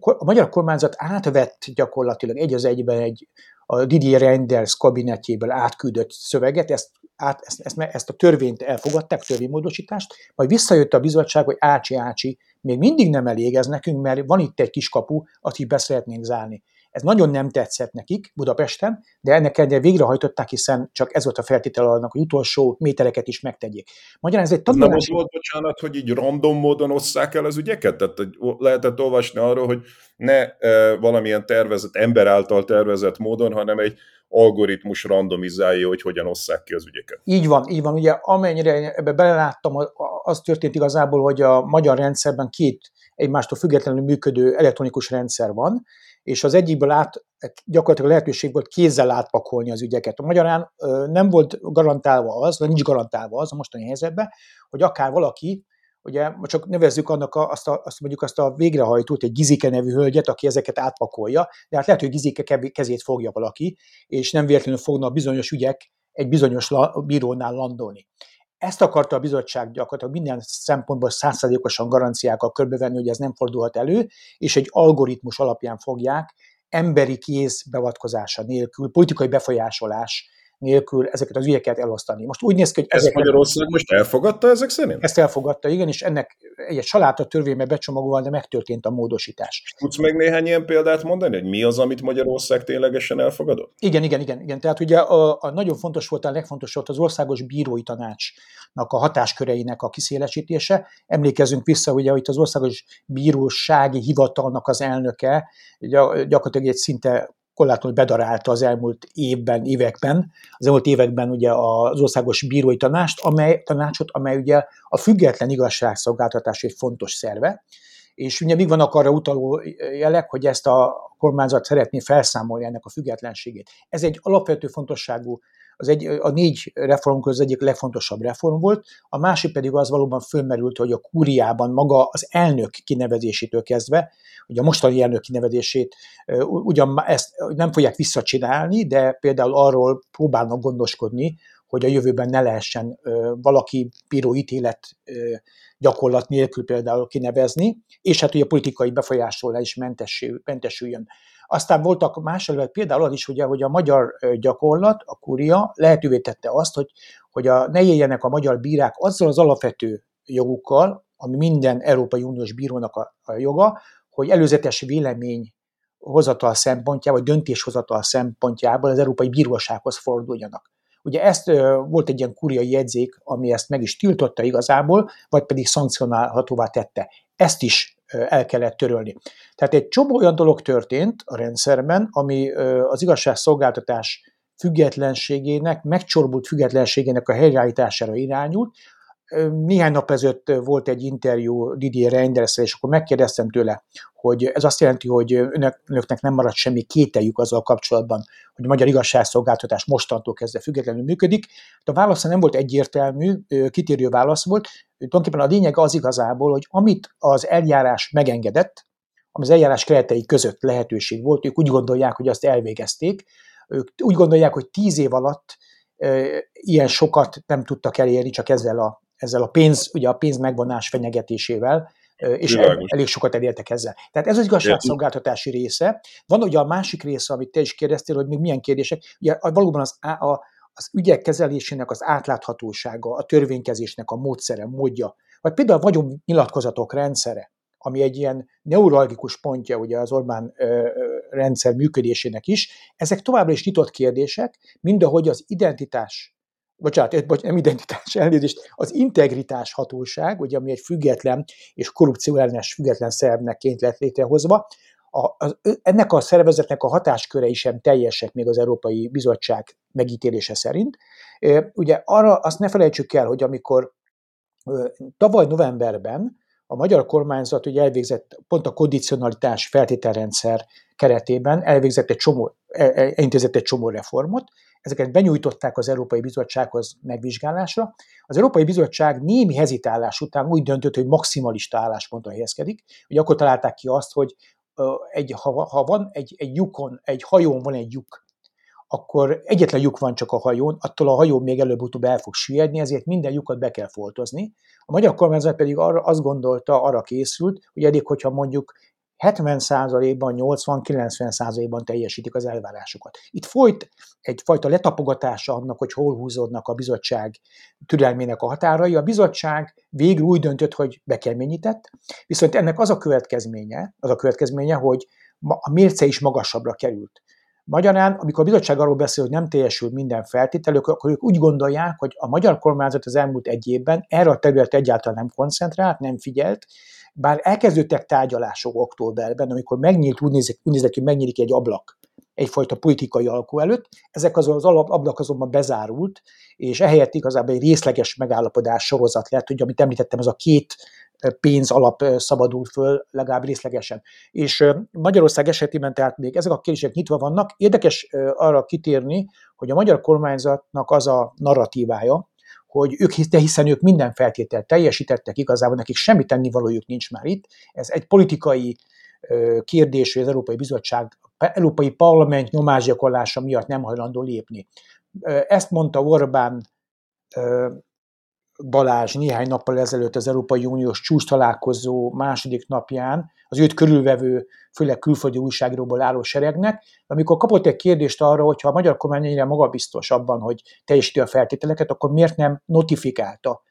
Speaker 2: a magyar kormányzat átvett gyakorlatilag egy az egyben egy a Didier Reinders kabinetjéből átküldött szöveget, ezt, át, ezt, ezt, ezt a törvényt elfogadták, törvénymódosítást, majd visszajött a bizottság, hogy ácsi, ácsi, még mindig nem elég ez nekünk, mert van itt egy kis kapu, azt így be szeretnénk zárni. Ez nagyon nem tetszett nekik Budapesten, de ennek ellenére végrehajtották, hiszen csak ez volt a feltétel annak, hogy utolsó métereket is megtegyék.
Speaker 1: Magyarán ez egy tanulási... Nem volt, bocsánat, hogy így random módon osszák el az ügyeket? Tehát lehetett olvasni arról, hogy ne e, valamilyen tervezett, ember által tervezett módon, hanem egy algoritmus randomizálja, hogy hogyan osszák ki az ügyeket.
Speaker 2: Így van, így van. Ugye amennyire ebbe beleláttam, az történt igazából, hogy a magyar rendszerben két egymástól függetlenül működő elektronikus rendszer van, és az egyikből át, gyakorlatilag lehetőség volt kézzel átpakolni az ügyeket. A magyarán nem volt garantálva az, vagy nincs garantálva az a mostani helyzetben, hogy akár valaki, ugye csak nevezzük annak a, azt, a, azt mondjuk azt a végrehajtót, egy Gizike nevű hölgyet, aki ezeket átpakolja, de hát lehet, hogy Gizike kezét fogja valaki, és nem véletlenül fognak bizonyos ügyek egy bizonyos bírónál landolni. Ezt akarta a bizottság gyakorlatilag minden szempontból százszerzékosan garanciákkal körbevenni, hogy ez nem fordulhat elő, és egy algoritmus alapján fogják emberi kéz beavatkozása nélkül, politikai befolyásolás nélkül ezeket az ügyeket elosztani. Most úgy néz ki, hogy
Speaker 1: ezt ezeket, Magyarország most elfogadta ezek szerint?
Speaker 2: Ezt elfogadta, igen, és ennek egy saláta törvénybe becsomagolva, de megtörtént a módosítás.
Speaker 1: Tudsz meg néhány ilyen példát mondani, hogy mi az, amit Magyarország ténylegesen elfogadott?
Speaker 2: Igen, igen, igen. igen. Tehát ugye a, a nagyon fontos volt, a legfontosabb az országos bírói tanácsnak a hatásköreinek a kiszélesítése. Emlékezzünk vissza, ugye, hogy az országos bírósági hivatalnak az elnöke gyakorlatilag egy szinte korlátlanul bedarálta az elmúlt évben, években, az elmúlt években ugye az országos bírói tanást, amely, tanácsot, amely ugye a független igazságszolgáltatás egy fontos szerve, és ugye még vannak arra utaló jelek, hogy ezt a kormányzat szeretné felszámolni ennek a függetlenségét. Ez egy alapvető fontosságú az egy, a négy reform közül egyik legfontosabb reform volt, a másik pedig az valóban fölmerült, hogy a kúriában maga az elnök kinevezésétől kezdve, hogy a mostani elnök kinevezését ugyan ezt nem fogják visszacsinálni, de például arról próbálnak gondoskodni, hogy a jövőben ne lehessen valaki bíró ítélet gyakorlat nélkül például kinevezni, és hát hogy a politikai befolyásolás is mentesüljön. Aztán voltak más például az is, ugye, hogy a magyar gyakorlat, a kúria lehetővé tette azt, hogy, hogy a, ne éljenek a magyar bírák azzal az alapvető jogukkal, ami minden Európai Uniós bírónak a, a joga, hogy előzetes vélemény hozatal szempontjából, vagy döntéshozatal szempontjából az Európai Bírósághoz forduljanak. Ugye ezt volt egy ilyen kuriai jegyzék, ami ezt meg is tiltotta igazából, vagy pedig szankcionálhatóvá tette. Ezt is el kellett törölni. Tehát egy csomó olyan dolog történt a rendszerben, ami az igazságszolgáltatás függetlenségének, megcsorbult függetlenségének a helyreállítására irányult. Néhány nap ezelőtt volt egy interjú Didier reinders és akkor megkérdeztem tőle, hogy ez azt jelenti, hogy önök, önöknek nem maradt semmi kételjük azzal kapcsolatban, hogy a magyar igazságszolgáltatás mostantól kezdve függetlenül működik. De a válasz nem volt egyértelmű, kitérő válasz volt. Tulajdonképpen a lényeg az igazából, hogy amit az eljárás megengedett, ami az eljárás keretei között lehetőség volt, ők úgy gondolják, hogy azt elvégezték, ők úgy gondolják, hogy tíz év alatt ilyen sokat nem tudtak elérni csak ezzel a, ezzel a pénz, ugye a pénz megvonás fenyegetésével, és el, elég sokat elértek ezzel. Tehát ez az igazságszolgáltatási része. Van ugye a másik része, amit te is kérdeztél, hogy még milyen kérdések. Ugye valóban az, a, az ügyek kezelésének az átláthatósága, a törvénykezésnek a módszere, módja, vagy például a vagyonnyilatkozatok rendszere, ami egy ilyen neuralgikus pontja ugye az Orbán ö, rendszer működésének is, ezek továbbra is nyitott kérdések, mindahogy az identitás bocsánat, bocs, nem identitás, elnézést, az integritás hatóság, ugye, ami egy független és korrupcióellenes független szervneként lett létrehozva, a, az, ennek a szervezetnek a hatáskörei sem teljesek még az Európai Bizottság megítélése szerint. Ugye arra azt ne felejtsük el, hogy amikor tavaly novemberben a magyar kormányzat ugye elvégzett pont a kondicionalitás feltételrendszer keretében elvégzett egy csomó, elintézett egy csomó reformot, ezeket benyújtották az Európai Bizottsághoz megvizsgálásra. Az Európai Bizottság némi hezitálás után úgy döntött, hogy maximalista álláspontra helyezkedik, hogy akkor találták ki azt, hogy egy, ha, ha van egy, egy lyukon, egy hajón van egy lyuk, akkor egyetlen lyuk van csak a hajón, attól a hajó még előbb-utóbb el fog süllyedni, ezért minden lyukat be kell foltozni. A magyar kormányzat pedig arra, azt gondolta, arra készült, hogy eddig, hogyha mondjuk 70%-ban, 80-90%-ban teljesítik az elvárásokat. Itt folyt egyfajta letapogatása annak, hogy hol húzódnak a bizottság türelmének a határai. A bizottság végül úgy döntött, hogy bekeményített, viszont ennek az a következménye, az a következménye, hogy a mérce is magasabbra került. Magyarán, amikor a bizottság arról beszél, hogy nem teljesül minden feltétel, akkor ők úgy gondolják, hogy a magyar kormányzat az elmúlt egy évben erre a területre egyáltalán nem koncentrált, nem figyelt, bár elkezdődtek tárgyalások októberben, amikor megnyílt, úgy nézett, úgy hogy megnyílik egy ablak egyfajta politikai alkú előtt, ezek az, az ablak azonban bezárult, és ehelyett igazából egy részleges megállapodás sorozat lett, hogy amit említettem, ez a két pénz alap szabadul föl, legalább részlegesen. És Magyarország esetében tehát még ezek a kérdések nyitva vannak. Érdekes arra kitérni, hogy a magyar kormányzatnak az a narratívája, hogy ők, de hiszen ők minden feltételt teljesítettek, igazából nekik semmi tennivalójuk nincs már itt. Ez egy politikai kérdés, hogy az Európai Bizottság, Európai Parlament nyomásgyakorlása miatt nem hajlandó lépni. Ezt mondta Orbán Balázs néhány nappal ezelőtt az Európai Uniós csúcs találkozó második napján az őt körülvevő, főleg külföldi újságíróból álló seregnek, amikor kapott egy kérdést arra, hogy ha a magyar kormány ennyire magabiztos abban, hogy teljesíti a feltételeket, akkor miért nem notifikálta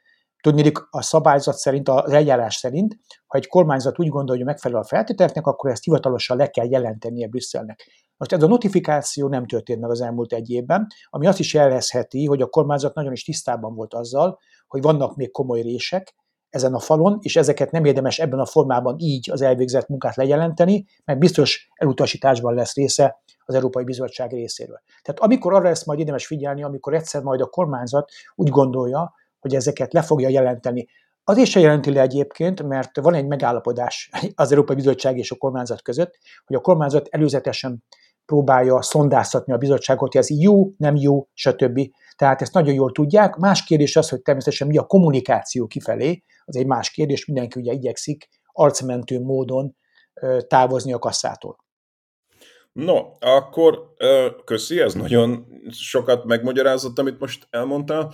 Speaker 2: Tudnék a szabályzat szerint, az eljárás szerint, ha egy kormányzat úgy gondolja, hogy megfelel a feltételeknek, akkor ezt hivatalosan le kell jelentenie Brüsszelnek. Most ez a notifikáció nem történt meg az elmúlt egy évben, ami azt is jelezheti, hogy a kormányzat nagyon is tisztában volt azzal, hogy vannak még komoly rések ezen a falon, és ezeket nem érdemes ebben a formában így az elvégzett munkát lejelenteni, mert biztos elutasításban lesz része az Európai Bizottság részéről. Tehát amikor arra lesz majd érdemes figyelni, amikor egyszer majd a kormányzat úgy gondolja, hogy ezeket le fogja jelenteni. Az is se jelenti le egyébként, mert van egy megállapodás az Európai Bizottság és a kormányzat között, hogy a kormányzat előzetesen próbálja szondáztatni a bizottságot, hogy ez jó, nem jó, stb. Tehát ezt nagyon jól tudják. Más kérdés az, hogy természetesen mi a kommunikáció kifelé, az egy más kérdés, mindenki ugye igyekszik arcmentő módon távozni a kasszától.
Speaker 1: No, akkor köszi, ez nagyon sokat megmagyarázott, amit most elmondtál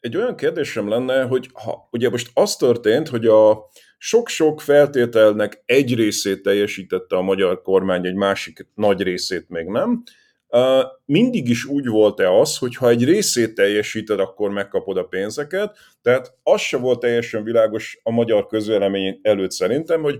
Speaker 1: egy olyan kérdésem lenne, hogy ha ugye most az történt, hogy a sok-sok feltételnek egy részét teljesítette a magyar kormány, egy másik nagy részét még nem, mindig is úgy volt-e az, hogy ha egy részét teljesíted, akkor megkapod a pénzeket, tehát az se volt teljesen világos a magyar közvélemény előtt szerintem, hogy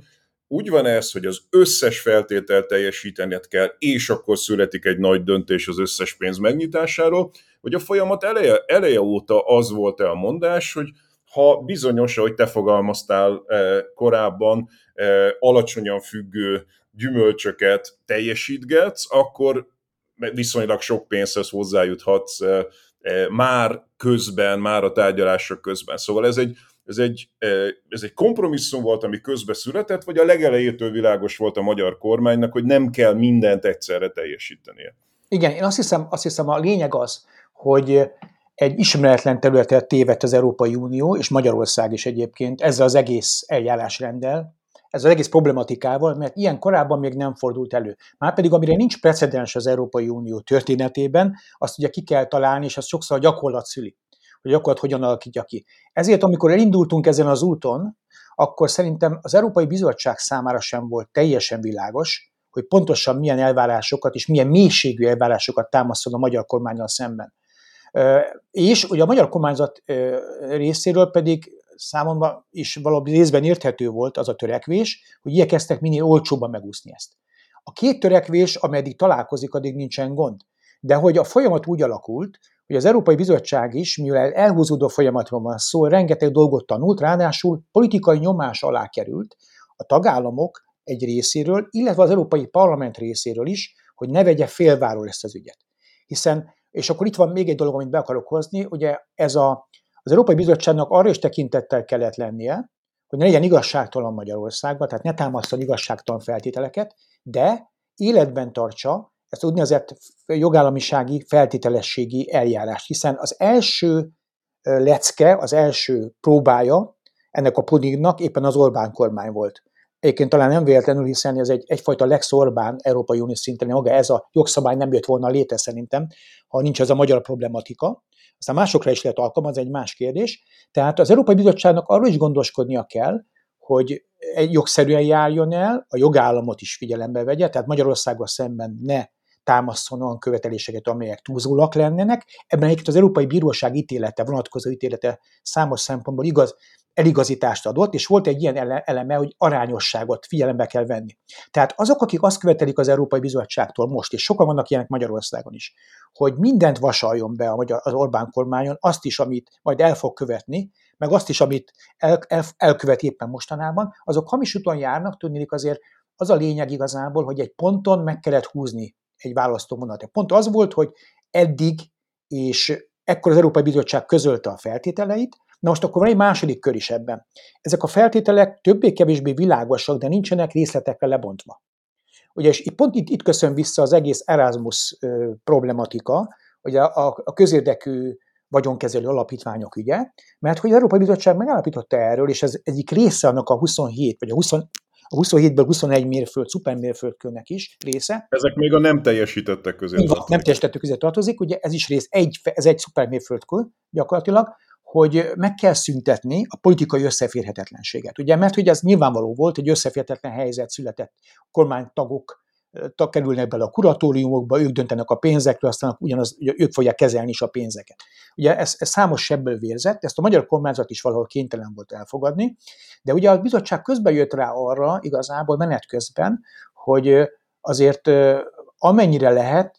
Speaker 1: úgy van ez, hogy az összes feltételt teljesítened kell, és akkor születik egy nagy döntés az összes pénz megnyitásáról, hogy a folyamat eleje, eleje óta az volt-e a mondás, hogy ha bizonyos, ahogy te fogalmaztál eh, korábban, eh, alacsonyan függő gyümölcsöket teljesítgetsz, akkor viszonylag sok pénzhez hozzájuthatsz már közben, már a tárgyalások közben. Szóval ez egy, ez egy, ez egy kompromisszum volt, ami közbe született, vagy a legelejétől világos volt a magyar kormánynak, hogy nem kell mindent egyszerre teljesítenie?
Speaker 2: Igen, én azt hiszem, azt hiszem a lényeg az, hogy egy ismeretlen területet tévedt az Európai Unió, és Magyarország is egyébként ezzel az egész eljárásrenddel, ez az egész problematikával, mert ilyen korábban még nem fordult elő. Márpedig amire nincs precedens az Európai Unió történetében, azt ugye ki kell találni, és az sokszor a gyakorlat szüli hogy gyakorlat hogyan alakítja ki. Ezért, amikor elindultunk ezen az úton, akkor szerintem az Európai Bizottság számára sem volt teljesen világos, hogy pontosan milyen elvárásokat és milyen mélységű elvárásokat támaszol a magyar kormányal szemben. És ugye a magyar kormányzat részéről pedig számomra is valami részben érthető volt az a törekvés, hogy igyekeztek minél olcsóbban megúszni ezt. A két törekvés, ameddig találkozik, addig nincsen gond. De hogy a folyamat úgy alakult, hogy az Európai Bizottság is, mivel elhúzódó folyamatról van szó, rengeteg dolgot tanult, ráadásul politikai nyomás alá került a tagállamok egy részéről, illetve az Európai Parlament részéről is, hogy ne vegye félváról ezt az ügyet. Hiszen, és akkor itt van még egy dolog, amit be akarok hozni, ugye ez a, az Európai Bizottságnak arra is tekintettel kellett lennie, hogy ne legyen igazságtalan Magyarországban, tehát ne támasztan igazságtalan feltételeket, de életben tartsa ezt úgynevezett jogállamisági feltételességi eljárást, hiszen az első lecke, az első próbája ennek a pudingnak éppen az Orbán kormány volt. Egyébként talán nem véletlenül, hiszen ez egy, egyfajta Lex Orbán Európai Unió szinten, maga ez a jogszabály nem jött volna létre szerintem, ha nincs ez a magyar problematika. Aztán másokra is lehet alkalmazni, egy más kérdés. Tehát az Európai Bizottságnak arról is gondoskodnia kell, hogy egy jogszerűen járjon el, a jogállamot is figyelembe vegye, tehát Magyarországgal szemben ne támaszson olyan követeléseket, amelyek túlzóak lennének. Ebben egyébként az Európai Bíróság ítélete, vonatkozó ítélete számos szempontból igaz, eligazítást adott, és volt egy ilyen eleme, hogy arányosságot figyelembe kell venni. Tehát azok, akik azt követelik az Európai Bizottságtól most, és sokan vannak ilyenek Magyarországon is, hogy mindent vasaljon be az Orbán kormányon, azt is, amit majd el fog követni, meg azt is, amit el, el, elkövet éppen mostanában, azok hamis úton járnak, tudnék azért az a lényeg igazából, hogy egy ponton meg kellett húzni egy választómondat. Pont az volt, hogy eddig, és ekkor az Európai Bizottság közölte a feltételeit, Na most akkor van egy második kör is ebben. Ezek a feltételek többé-kevésbé világosak, de nincsenek részletekre lebontva. Ugye, és itt, pont itt, itt köszön vissza az egész Erasmus problematika, a, a, a közérdekű vagyonkezelő alapítványok ügye, mert hogy az Európai Bizottság megállapította erről, és ez egyik része annak a 27, vagy a 20, a 27-ből 21 mérföld, szupermérföldkőnek is része.
Speaker 1: Ezek még a nem teljesítettek közé
Speaker 2: tartozik. Nem teljesítettek közé tartozik, ugye ez is rész, egy, ez egy szupermérföldkő gyakorlatilag, hogy meg kell szüntetni a politikai összeférhetetlenséget. Ugye, mert hogy ez nyilvánvaló volt, hogy összeférhetetlen helyzet született, kormánytagok kerülnek bele a kuratóriumokba, ők döntenek a pénzekről, aztán ugyanaz, ők fogják kezelni is a pénzeket. Ugye ez, ez számos sebből vérzett, ezt a magyar kormányzat is valahol kénytelen volt elfogadni, de ugye a bizottság közben jött rá arra, igazából menet közben, hogy azért amennyire lehet,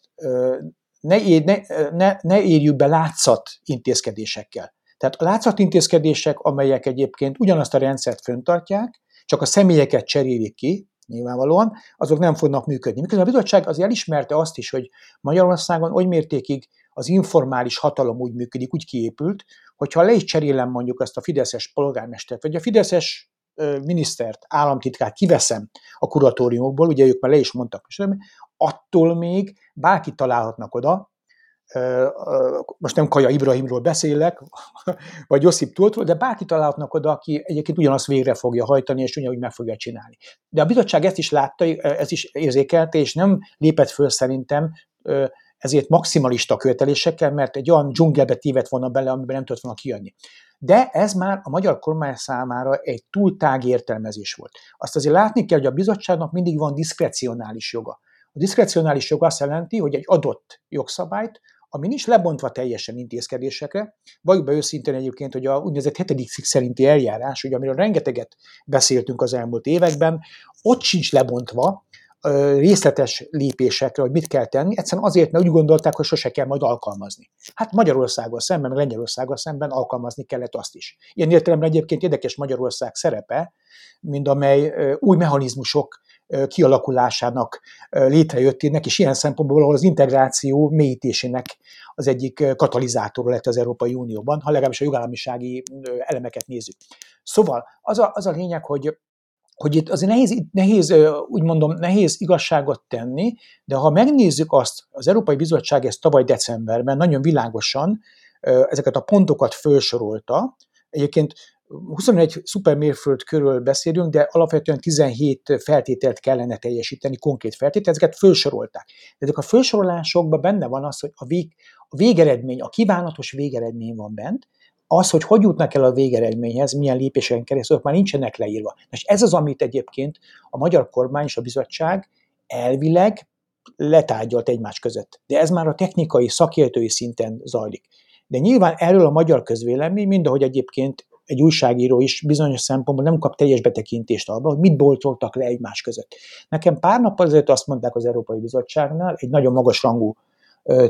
Speaker 2: ne, ér, ne, ne, ne érjük be látszat intézkedésekkel. Tehát a látszatintézkedések, amelyek egyébként ugyanazt a rendszert föntartják, csak a személyeket cserélik ki, nyilvánvalóan, azok nem fognak működni. Miközben a bizottság azért elismerte azt is, hogy Magyarországon oly mértékig az informális hatalom úgy működik, úgy kiépült, hogyha le is cserélem mondjuk ezt a fideszes polgármestert, vagy a fideszes minisztert, államtitkát kiveszem a kuratóriumokból, ugye ők már le is mondtak, attól még bárki találhatnak oda, most nem Kaja Ibrahimról beszélek, vagy Josip Tultról, de bárki találhatnak oda, aki egyébként ugyanazt végre fogja hajtani, és ugyanúgy meg fogja csinálni. De a bizottság ezt is látta, ezt is érzékelte, és nem lépett föl szerintem ezért maximalista követelésekkel, mert egy olyan dzsungelbe tévedt volna bele, amiben nem tudott volna kijönni. De ez már a magyar kormány számára egy túl tág értelmezés volt. Azt azért látni kell, hogy a bizottságnak mindig van diszkrecionális joga. A diszkrecionális jog azt jelenti, hogy egy adott jogszabályt ami nincs lebontva teljesen intézkedésekre. Valljuk be őszintén egyébként, hogy a úgynevezett hetedik cikk szerinti eljárás, ugye, amiről rengeteget beszéltünk az elmúlt években, ott sincs lebontva részletes lépésekre, hogy mit kell tenni, egyszerűen azért, mert úgy gondolták, hogy sose kell majd alkalmazni. Hát Magyarországgal szemben, meg Lengyelországgal szemben alkalmazni kellett azt is. Ilyen értelemben egyébként érdekes Magyarország szerepe, mint amely új mechanizmusok kialakulásának létrejöttének, és ilyen szempontból az integráció mélyítésének az egyik katalizátor lett az Európai Unióban, ha legalábbis a jogállamisági elemeket nézzük. Szóval az a, az a lényeg, hogy hogy itt azért nehéz, nehéz, úgy mondom, nehéz igazságot tenni, de ha megnézzük azt, az Európai Bizottság ezt tavaly decemberben nagyon világosan ezeket a pontokat felsorolta, egyébként 21 szupermérföld körül beszélünk, de alapvetően 17 feltételt kellene teljesíteni, konkrét feltételt, ezeket felsorolták. De ezek a felsorolásokban benne van az, hogy a, vég, a végeredmény, a kívánatos végeredmény van bent, az, hogy hogy jutnak el a végeredményhez, milyen lépésen keresztül, már nincsenek leírva. És ez az, amit egyébként a magyar kormány és a bizottság elvileg letárgyalt egymás között. De ez már a technikai, szakértői szinten zajlik. De nyilván erről a magyar közvélemény, mind ahogy egyébként egy újságíró is bizonyos szempontból nem kap teljes betekintést abba, hogy mit boltoltak le egymás között. Nekem pár nappal azért azt mondták az Európai Bizottságnál, egy nagyon magas rangú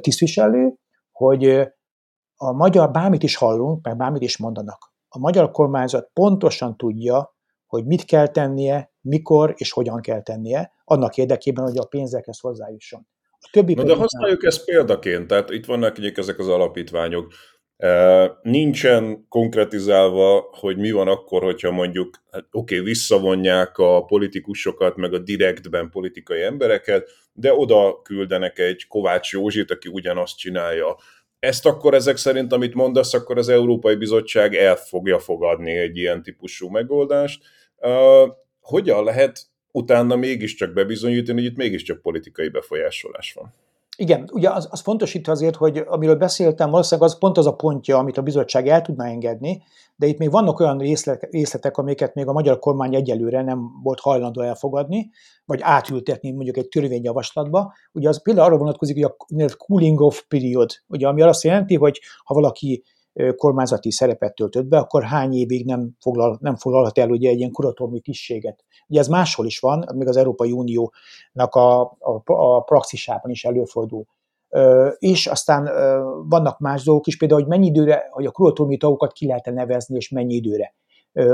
Speaker 2: tisztviselő, hogy a magyar, bármit is hallunk, meg bármit is mondanak, a magyar kormányzat pontosan tudja, hogy mit kell tennie, mikor és hogyan kell tennie, annak érdekében, hogy a pénzekhez hozzájusson.
Speaker 1: A többi Na de használjuk ezt példaként, tehát itt vannak ezek az alapítványok, Nincsen konkretizálva, hogy mi van akkor, hogyha mondjuk, hát oké, okay, visszavonják a politikusokat, meg a direktben politikai embereket, de oda küldenek egy Kovács Józsit, aki ugyanazt csinálja. Ezt akkor ezek szerint, amit mondasz, akkor az Európai Bizottság el fogja fogadni egy ilyen típusú megoldást. hogyan lehet utána mégiscsak bebizonyítani, hogy itt mégiscsak politikai befolyásolás van?
Speaker 2: Igen, ugye az, az fontos itt azért, hogy amiről beszéltem, valószínűleg az pont az a pontja, amit a bizottság el tudná engedni, de itt még vannak olyan részletek amiket még a magyar kormány egyelőre nem volt hajlandó elfogadni, vagy átültetni mondjuk egy törvényjavaslatba. Ugye az például arra vonatkozik, hogy a cooling off period, ugye, ami azt jelenti, hogy ha valaki kormányzati szerepet töltött be, akkor hány évig nem, foglal, nem foglalhat el ugye egy ilyen kuratóriumi tisztséget. Ugye ez máshol is van, még az Európai Uniónak a, a, a praxisában is előfordul. És aztán vannak más dolgok is, például, hogy mennyi időre, hogy a kuratóriumi tagokat ki lehet nevezni, és mennyi időre.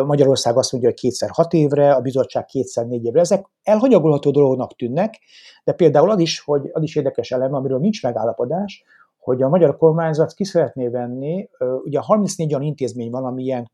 Speaker 2: Magyarország azt mondja, hogy kétszer hat évre, a bizottság kétszer négy évre. Ezek elhanyagolható dolognak tűnnek, de például az is, hogy az is érdekes elem, amiről nincs megállapodás, hogy a magyar kormányzat ki szeretné venni, ugye 34 olyan intézmény van, ami ilyen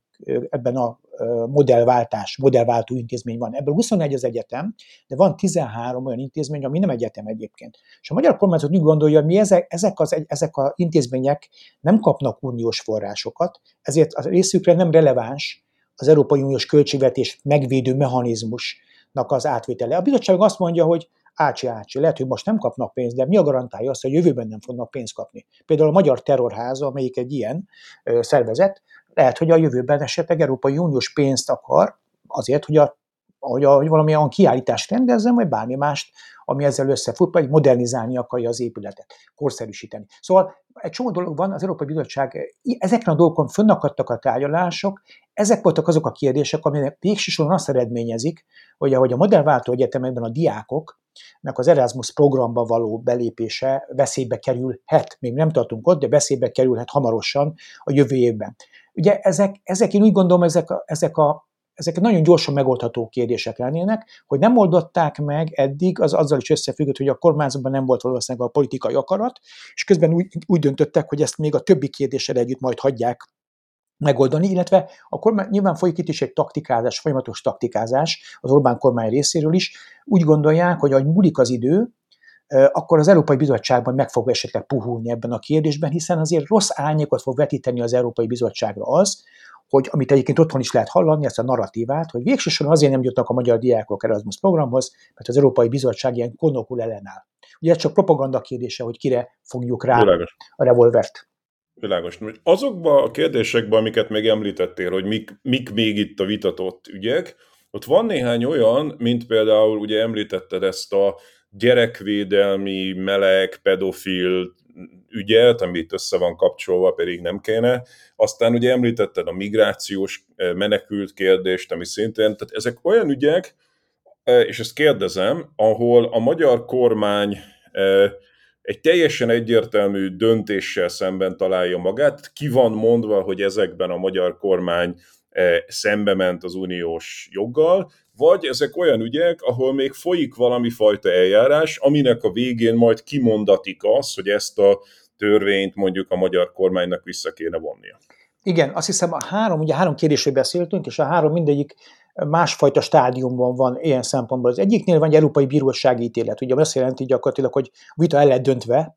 Speaker 2: ebben a modellváltás, modellváltó intézmény van. Ebből 21 az egyetem, de van 13 olyan intézmény, ami nem egyetem egyébként. És a magyar kormányzat úgy gondolja, hogy mi ezek, ezek, az, ezek a intézmények nem kapnak uniós forrásokat, ezért a részükre nem releváns az Európai Uniós költségvetés megvédő mechanizmusnak az átvétele. A bizottság azt mondja, hogy ácsi, ácsi, lehet, hogy most nem kapnak pénzt, de mi a garantálja azt, hogy jövőben nem fognak pénzt kapni? Például a Magyar Terrorháza, amelyik egy ilyen szervezet, lehet, hogy a jövőben esetleg Európai Uniós pénzt akar azért, hogy a hogy, a, hogy valamilyen kiállítást rendezzen, vagy bármi mást, ami ezzel összefut, vagy modernizálni akarja az épületet, korszerűsíteni. Szóval egy csomó dolog van, az Európai Bizottság, ezeken a dolgokon fönnakadtak a tárgyalások, ezek voltak azok a kérdések, aminek végsősorban azt eredményezik, hogy ahogy a modellváltó egyetemekben a diákoknak az Erasmus programba való belépése veszélybe kerülhet, még nem tartunk ott, de veszélybe kerülhet hamarosan a jövő évben. Ugye ezek, ezek én úgy gondolom, ezek a, ezek a ezek nagyon gyorsan megoldható kérdések lennének, hogy nem oldották meg eddig, az azzal is összefüggött, hogy a kormányzatban nem volt valószínűleg a politikai akarat, és közben úgy, úgy döntöttek, hogy ezt még a többi kérdéssel együtt majd hagyják megoldani, illetve a kormány, nyilván folyik itt is egy taktikázás, folyamatos taktikázás az Orbán kormány részéről is. Úgy gondolják, hogy ahogy múlik az idő, akkor az Európai Bizottságban meg fog esetleg puhulni ebben a kérdésben, hiszen azért rossz árnyékot fog vetíteni az Európai Bizottságra az, hogy amit egyébként otthon is lehet hallani, ezt a narratívát, hogy végsősorban azért nem jutnak a magyar diákok Erasmus programhoz, mert az Európai Bizottság ilyen konokul ellenáll. Ugye ez csak propaganda kérdése, hogy kire fogjuk rá Világos. a revolvert.
Speaker 1: Világos. Azokban a kérdésekben, amiket még említettél, hogy mik, mik még itt a vitatott ügyek, ott van néhány olyan, mint például ugye említetted ezt a gyerekvédelmi, meleg, pedofil ügyet, amit össze van kapcsolva, pedig nem kéne. Aztán ugye említetted a migrációs eh, menekült kérdést, ami szintén, tehát ezek olyan ügyek, eh, és ezt kérdezem, ahol a magyar kormány eh, egy teljesen egyértelmű döntéssel szemben találja magát. Ki van mondva, hogy ezekben a magyar kormány szembe ment az uniós joggal, vagy ezek olyan ügyek, ahol még folyik valami fajta eljárás, aminek a végén majd kimondatik az, hogy ezt a törvényt mondjuk a magyar kormánynak vissza kéne vonnia.
Speaker 2: Igen, azt hiszem a három, ugye három kérdésről beszéltünk, és a három mindegyik másfajta stádiumban van ilyen szempontból. Az egyiknél van egy európai bírósági ítélet, ugye azt jelenti gyakorlatilag, hogy vita el lett döntve,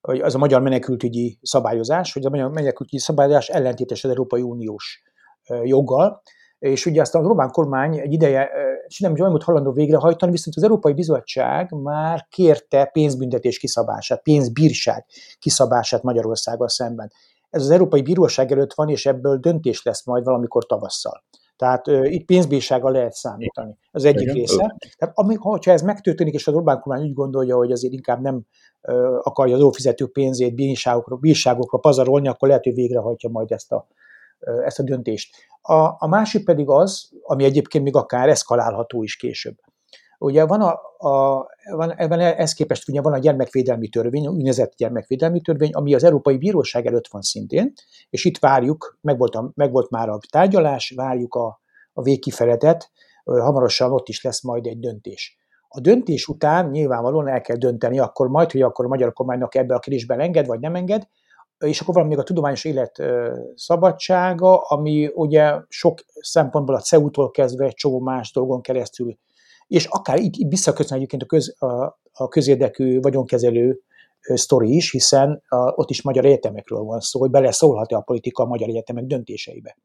Speaker 2: hogy az a magyar menekültügyi szabályozás, hogy a magyar menekültügyi szabályozás ellentétes az Európai Uniós joggal, és ugye azt a román kormány egy ideje nem olyan volt hajlandó végrehajtani, viszont az Európai Bizottság már kérte pénzbüntetés kiszabását, pénzbírság kiszabását Magyarországgal szemben. Ez az Európai Bíróság előtt van, és ebből döntés lesz majd valamikor tavasszal. Tehát uh, itt pénzbírsággal lehet számítani. Az egyik Igen. része. Tehát amikor, ha ez megtörténik, és az Orbán kormány úgy gondolja, hogy azért inkább nem uh, akarja az adófizetők pénzét bírságokra, bírságokra pazarolni, akkor lehet, hogy végrehajtja majd ezt a, uh, ezt a döntést. A, a másik pedig az, ami egyébként még akár eszkalálható is később. Ugye van, a, a, van, van ez képest ugye van a gyermekvédelmi törvény, úgynevezett gyermekvédelmi törvény, ami az Európai Bíróság előtt van szintén, és itt várjuk, meg volt, a, meg volt már a tárgyalás, várjuk a, a végkifeletet, hamarosan ott is lesz majd egy döntés. A döntés után nyilvánvalóan el kell dönteni, akkor majd, hogy akkor a magyar kormánynak ebbe a kérdésben enged, vagy nem enged, és akkor van még a tudományos élet szabadsága, ami ugye sok szempontból a CEU-tól kezdve egy csomó más dolgon keresztül, és akár így visszakötne egyébként a, köz, a, a közérdekű vagyonkezelő sztori is, hiszen a, ott is magyar egyetemekről van szó, hogy beleszólhat-e a politika a magyar egyetemek döntéseibe.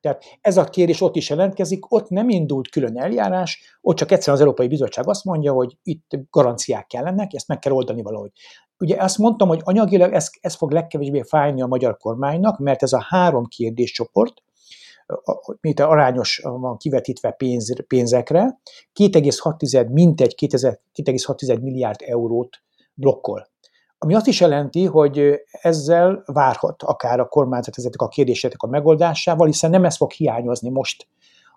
Speaker 2: Tehát ez a kérés ott is jelentkezik, ott nem indult külön eljárás, ott csak egyszerűen az Európai Bizottság azt mondja, hogy itt garanciák kellenek, ezt meg kell oldani valahogy. Ugye azt mondtam, hogy anyagilag ez, ez fog legkevésbé fájni a magyar kormánynak, mert ez a három kérdéscsoport, mint arányos van kivetítve pénz, pénzekre, 2,6, mintegy 2,6 milliárd eurót blokkol. Ami azt is jelenti, hogy ezzel várhat akár a kormányzat ezeknek a kérdéseknek a megoldásával, hiszen nem ez fog hiányozni most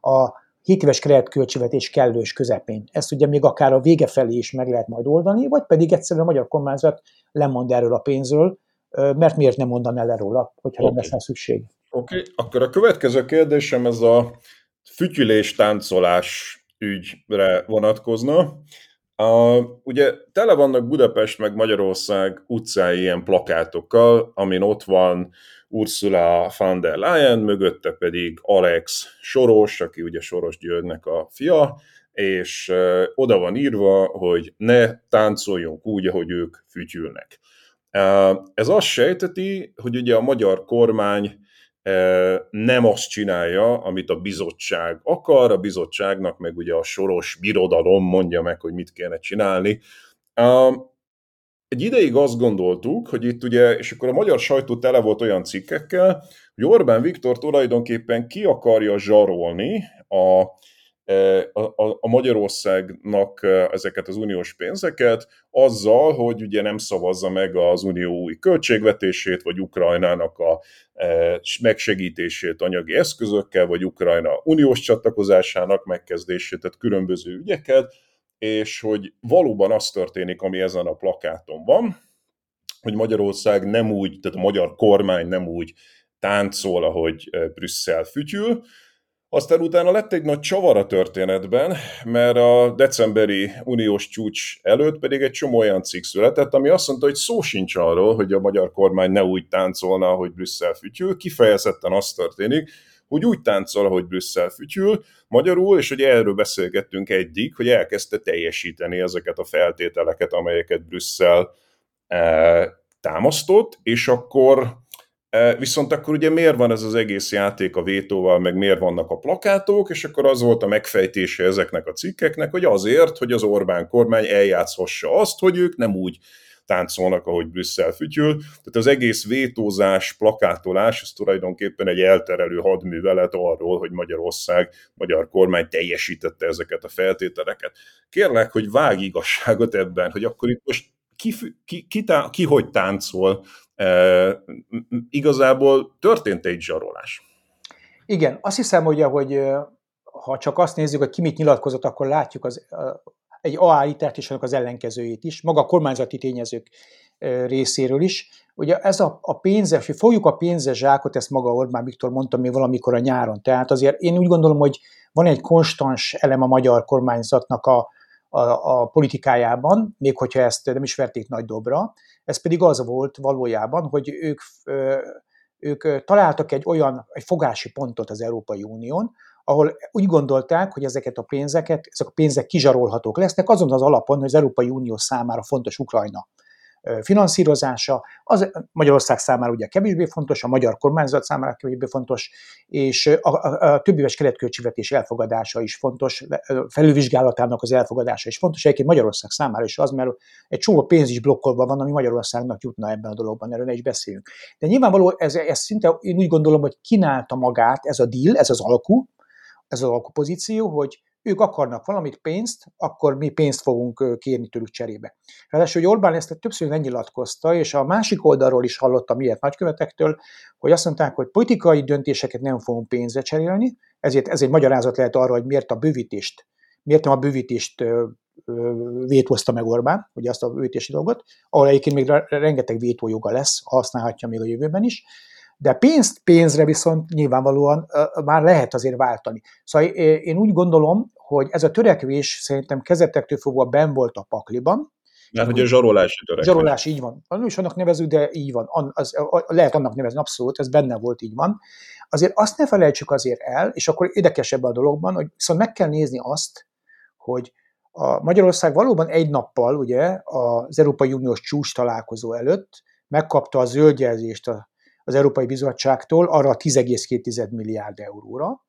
Speaker 2: a 7 éves költségvetés kellős közepén. Ezt ugye még akár a vége felé is meg lehet majd oldani, vagy pedig egyszerűen a magyar kormányzat lemond erről a pénzről, mert miért nem mondan el róla, hogyha okay. nem lesz szükség.
Speaker 1: Oké, okay. akkor a következő kérdésem ez a fütyülés táncolás ügyre vonatkozna. A, ugye tele vannak Budapest meg Magyarország utcái ilyen plakátokkal, amin ott van Ursula von der Leyen, mögötte pedig Alex Soros, aki ugye Soros Györgynek a fia, és oda van írva, hogy ne táncoljunk úgy, ahogy ők fütyülnek. Ez azt sejteti, hogy ugye a magyar kormány nem azt csinálja, amit a bizottság akar, a bizottságnak meg ugye a soros birodalom mondja meg, hogy mit kéne csinálni. Egy ideig azt gondoltuk, hogy itt ugye, és akkor a magyar sajtó tele volt olyan cikkekkel, hogy Orbán Viktor tulajdonképpen ki akarja zsarolni a a, a, a Magyarországnak ezeket az uniós pénzeket azzal, hogy ugye nem szavazza meg az unió új költségvetését, vagy Ukrajnának a megsegítését anyagi eszközökkel, vagy Ukrajna uniós csatlakozásának megkezdését, tehát különböző ügyeket, és hogy valóban az történik, ami ezen a plakáton van, hogy Magyarország nem úgy, tehát a magyar kormány nem úgy táncol, ahogy Brüsszel fütyül, aztán utána lett egy nagy csavar a történetben, mert a decemberi uniós csúcs előtt pedig egy csomó olyan cikk született, ami azt mondta, hogy szó sincs arról, hogy a magyar kormány ne úgy táncolna, hogy Brüsszel fütyül, kifejezetten az történik, hogy úgy táncol, ahogy Brüsszel fütyül, magyarul, és hogy erről beszélgettünk eddig, hogy elkezdte teljesíteni ezeket a feltételeket, amelyeket Brüsszel e, támasztott, és akkor Viszont akkor ugye miért van ez az egész játék a vétóval, meg miért vannak a plakátok, és akkor az volt a megfejtése ezeknek a cikkeknek, hogy azért, hogy az Orbán kormány eljátszhassa azt, hogy ők nem úgy táncolnak, ahogy Brüsszel fütyül. Tehát az egész vétózás, plakátolás, ez tulajdonképpen egy elterelő hadművelet arról, hogy Magyarország, magyar kormány teljesítette ezeket a feltételeket. Kérlek, hogy vág igazságot ebben, hogy akkor itt most ki, ki, ki, tá, ki hogy táncol, igazából történt egy zsarolás.
Speaker 2: Igen, azt hiszem, hogy ahogy ha csak azt nézzük, hogy ki mit nyilatkozott, akkor látjuk az, egy aállítást és annak az ellenkezőjét is, maga a kormányzati tényezők részéről is. Ugye ez a, a pénzes, hogy fogjuk a pénzes zsákot, ezt maga Orbán Viktor mondta még valamikor a nyáron. Tehát azért én úgy gondolom, hogy van egy konstans elem a magyar kormányzatnak a, a, a politikájában, még hogyha ezt nem is verték nagy dobra, ez pedig az volt valójában, hogy ők, ők találtak egy olyan egy fogási pontot az Európai Unión, ahol úgy gondolták, hogy ezeket a pénzeket, ezek a pénzek kizsarolhatók lesznek azon az alapon, hogy az Európai Unió számára fontos Ukrajna finanszírozása, az Magyarország számára ugye kevésbé fontos, a magyar kormányzat számára kevésbé fontos, és a, a, a több éves keretköltségvetés elfogadása is fontos, felülvizsgálatának az elfogadása is fontos, egyébként Magyarország számára is az, mert egy csomó pénz is blokkolva van, ami Magyarországnak jutna ebben a dologban, erről ne is beszéljünk. De nyilvánvaló ez, ez szinte, én úgy gondolom, hogy kínálta magát ez a deal, ez az alkú, ez az alkupozíció, hogy ők akarnak valamit, pénzt, akkor mi pénzt fogunk kérni tőlük cserébe. Ráadásul, hogy Orbán ezt többször nyilatkozta, és a másik oldalról is hallottam ilyet nagykövetektől, hogy azt mondták, hogy politikai döntéseket nem fogunk pénzre cserélni, ezért ez egy magyarázat lehet arra, hogy miért a bővítést, miért nem a bővítést vétózta meg Orbán, ugye azt a bővítési dolgot, ahol egyébként még rengeteg vétójoga lesz, használhatja még a jövőben is, de pénzt pénzre viszont nyilvánvalóan már lehet azért váltani. Szóval én úgy gondolom, hogy ez a törekvés szerintem kezetektől fogva ben volt a pakliban,
Speaker 1: mert hogy a zsarolási törekvés.
Speaker 2: Zsarolás, így van. Nem is annak nevező, de így van. Az, lehet annak nevezni, abszolút, ez benne volt, így van. Azért azt ne felejtsük azért el, és akkor érdekesebb a dologban, hogy viszont meg kell nézni azt, hogy a Magyarország valóban egy nappal ugye az Európai Uniós csúcs találkozó előtt megkapta a zöldjelzést a az Európai Bizottságtól arra a 10,2 milliárd euróra,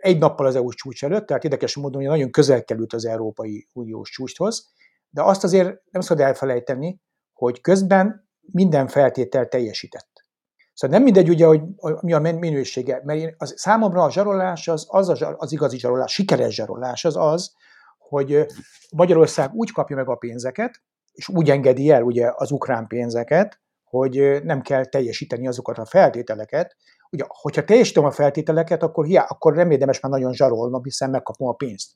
Speaker 2: egy nappal az EU-s csúcs előtt, tehát érdekes módon hogy nagyon közel került az Európai Uniós csúcshoz, de azt azért nem szabad elfelejteni, hogy közben minden feltétel teljesített. Szóval nem mindegy ugye, hogy mi a minősége, mert én, az, számomra a zsarolás az, az a, az igazi zsarolás, sikeres zsarolás az az, hogy Magyarország úgy kapja meg a pénzeket, és úgy engedi el ugye az ukrán pénzeket, hogy nem kell teljesíteni azokat a feltételeket, ugye, hogyha teljesítem a feltételeket, akkor, hiá, akkor nem érdemes már nagyon zsarolnom, hiszen megkapom a pénzt.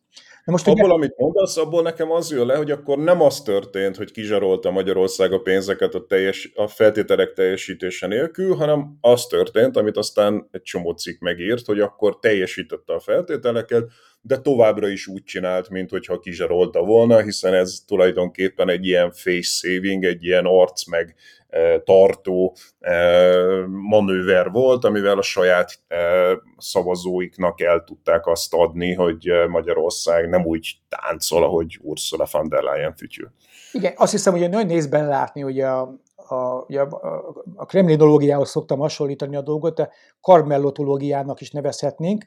Speaker 1: Na most abból, ugye... amit mondasz, abból nekem az jön le, hogy akkor nem az történt, hogy kizsarolta Magyarország a pénzeket a, teljes, a feltételek teljesítése nélkül, hanem az történt, amit aztán egy csomó cikk megírt, hogy akkor teljesítette a feltételeket, de továbbra is úgy csinált, mint hogyha kizsarolta volna, hiszen ez tulajdonképpen egy ilyen face saving, egy ilyen arc meg e, tartó e, manőver volt, amivel a saját e, szavazóiknak el tudták azt adni, hogy Magyarország nem úgy táncol, ahogy Ursula von der Leyen fütyül.
Speaker 2: Igen, azt hiszem, hogy nagyon néz látni, hogy a, a, a, a kremlinológiához szoktam hasonlítani a dolgot, de karmellotológiának is nevezhetnénk,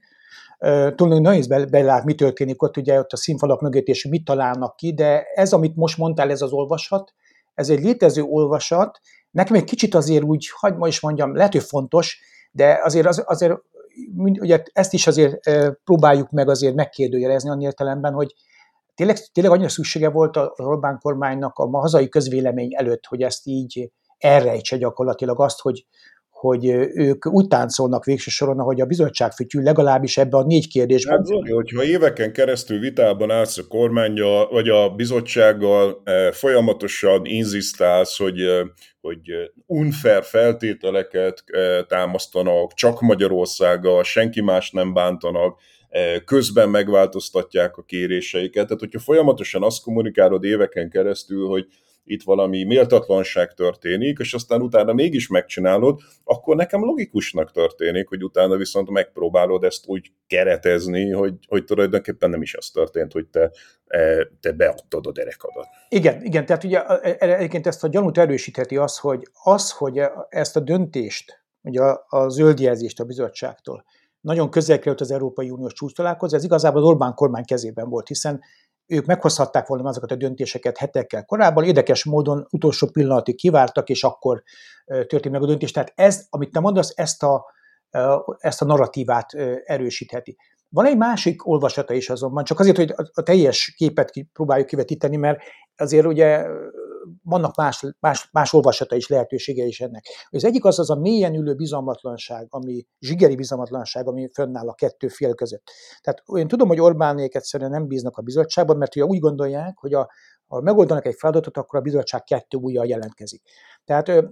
Speaker 2: Tulajdonképpen nehéz belát, mi történik ott, ugye ott a színfalak mögött, és mit találnak ki, de ez, amit most mondtál, ez az olvasat, ez egy létező olvasat, nekem egy kicsit azért úgy, hagyd ma is mondjam, lehet, hogy fontos, de azért, az, azért ugye ezt is azért próbáljuk meg azért megkérdőjelezni annyi értelemben, hogy tényleg, tényleg annyira szüksége volt a Orbán kormánynak a hazai közvélemény előtt, hogy ezt így elrejtse gyakorlatilag azt, hogy, hogy ők úgy táncolnak végső soron, ahogy a bizottság fütyül, legalábbis ebbe a négy kérdésben.
Speaker 1: Hát Zoli, hogyha éveken keresztül vitában állsz a kormányjal, vagy a bizottsággal, folyamatosan inzisztálsz, hogy, hogy unfair feltételeket támasztanak, csak Magyarországgal, senki más nem bántanak, közben megváltoztatják a kéréseiket. Tehát, hogyha folyamatosan azt kommunikálod éveken keresztül, hogy itt valami méltatlanság történik, és aztán utána mégis megcsinálod, akkor nekem logikusnak történik, hogy utána viszont megpróbálod ezt úgy keretezni, hogy, hogy tulajdonképpen nem is az történt, hogy te, e, te beadtad a derekadat.
Speaker 2: Igen, igen, tehát ugye e, e, egyébként ezt a gyanút erősítheti az, hogy az, hogy ezt a döntést, ugye a, a zöldjelzést a bizottságtól, nagyon közel került az Európai Uniós csúcs találkozó, ez igazából az Orbán kormány kezében volt, hiszen ők meghozhatták volna azokat a döntéseket hetekkel korábban, érdekes módon utolsó pillanatig kivártak, és akkor történt meg a döntés. Tehát ez, amit te mondasz, ezt a, ezt a narratívát erősítheti. Van egy másik olvasata is azonban, csak azért, hogy a teljes képet próbáljuk kivetíteni, mert azért ugye vannak más, más, más olvasata is, lehetősége is ennek. Az egyik az az a mélyen ülő bizalmatlanság, ami zsigeri bizalmatlanság, ami fönnáll a kettő fél között. Tehát én tudom, hogy Orbánék egyszerűen nem bíznak a bizottságban, mert ugye úgy gondolják, hogy a, ha megoldanak egy feladatot, akkor a bizottság kettő újjal jelentkezik. Tehát ö,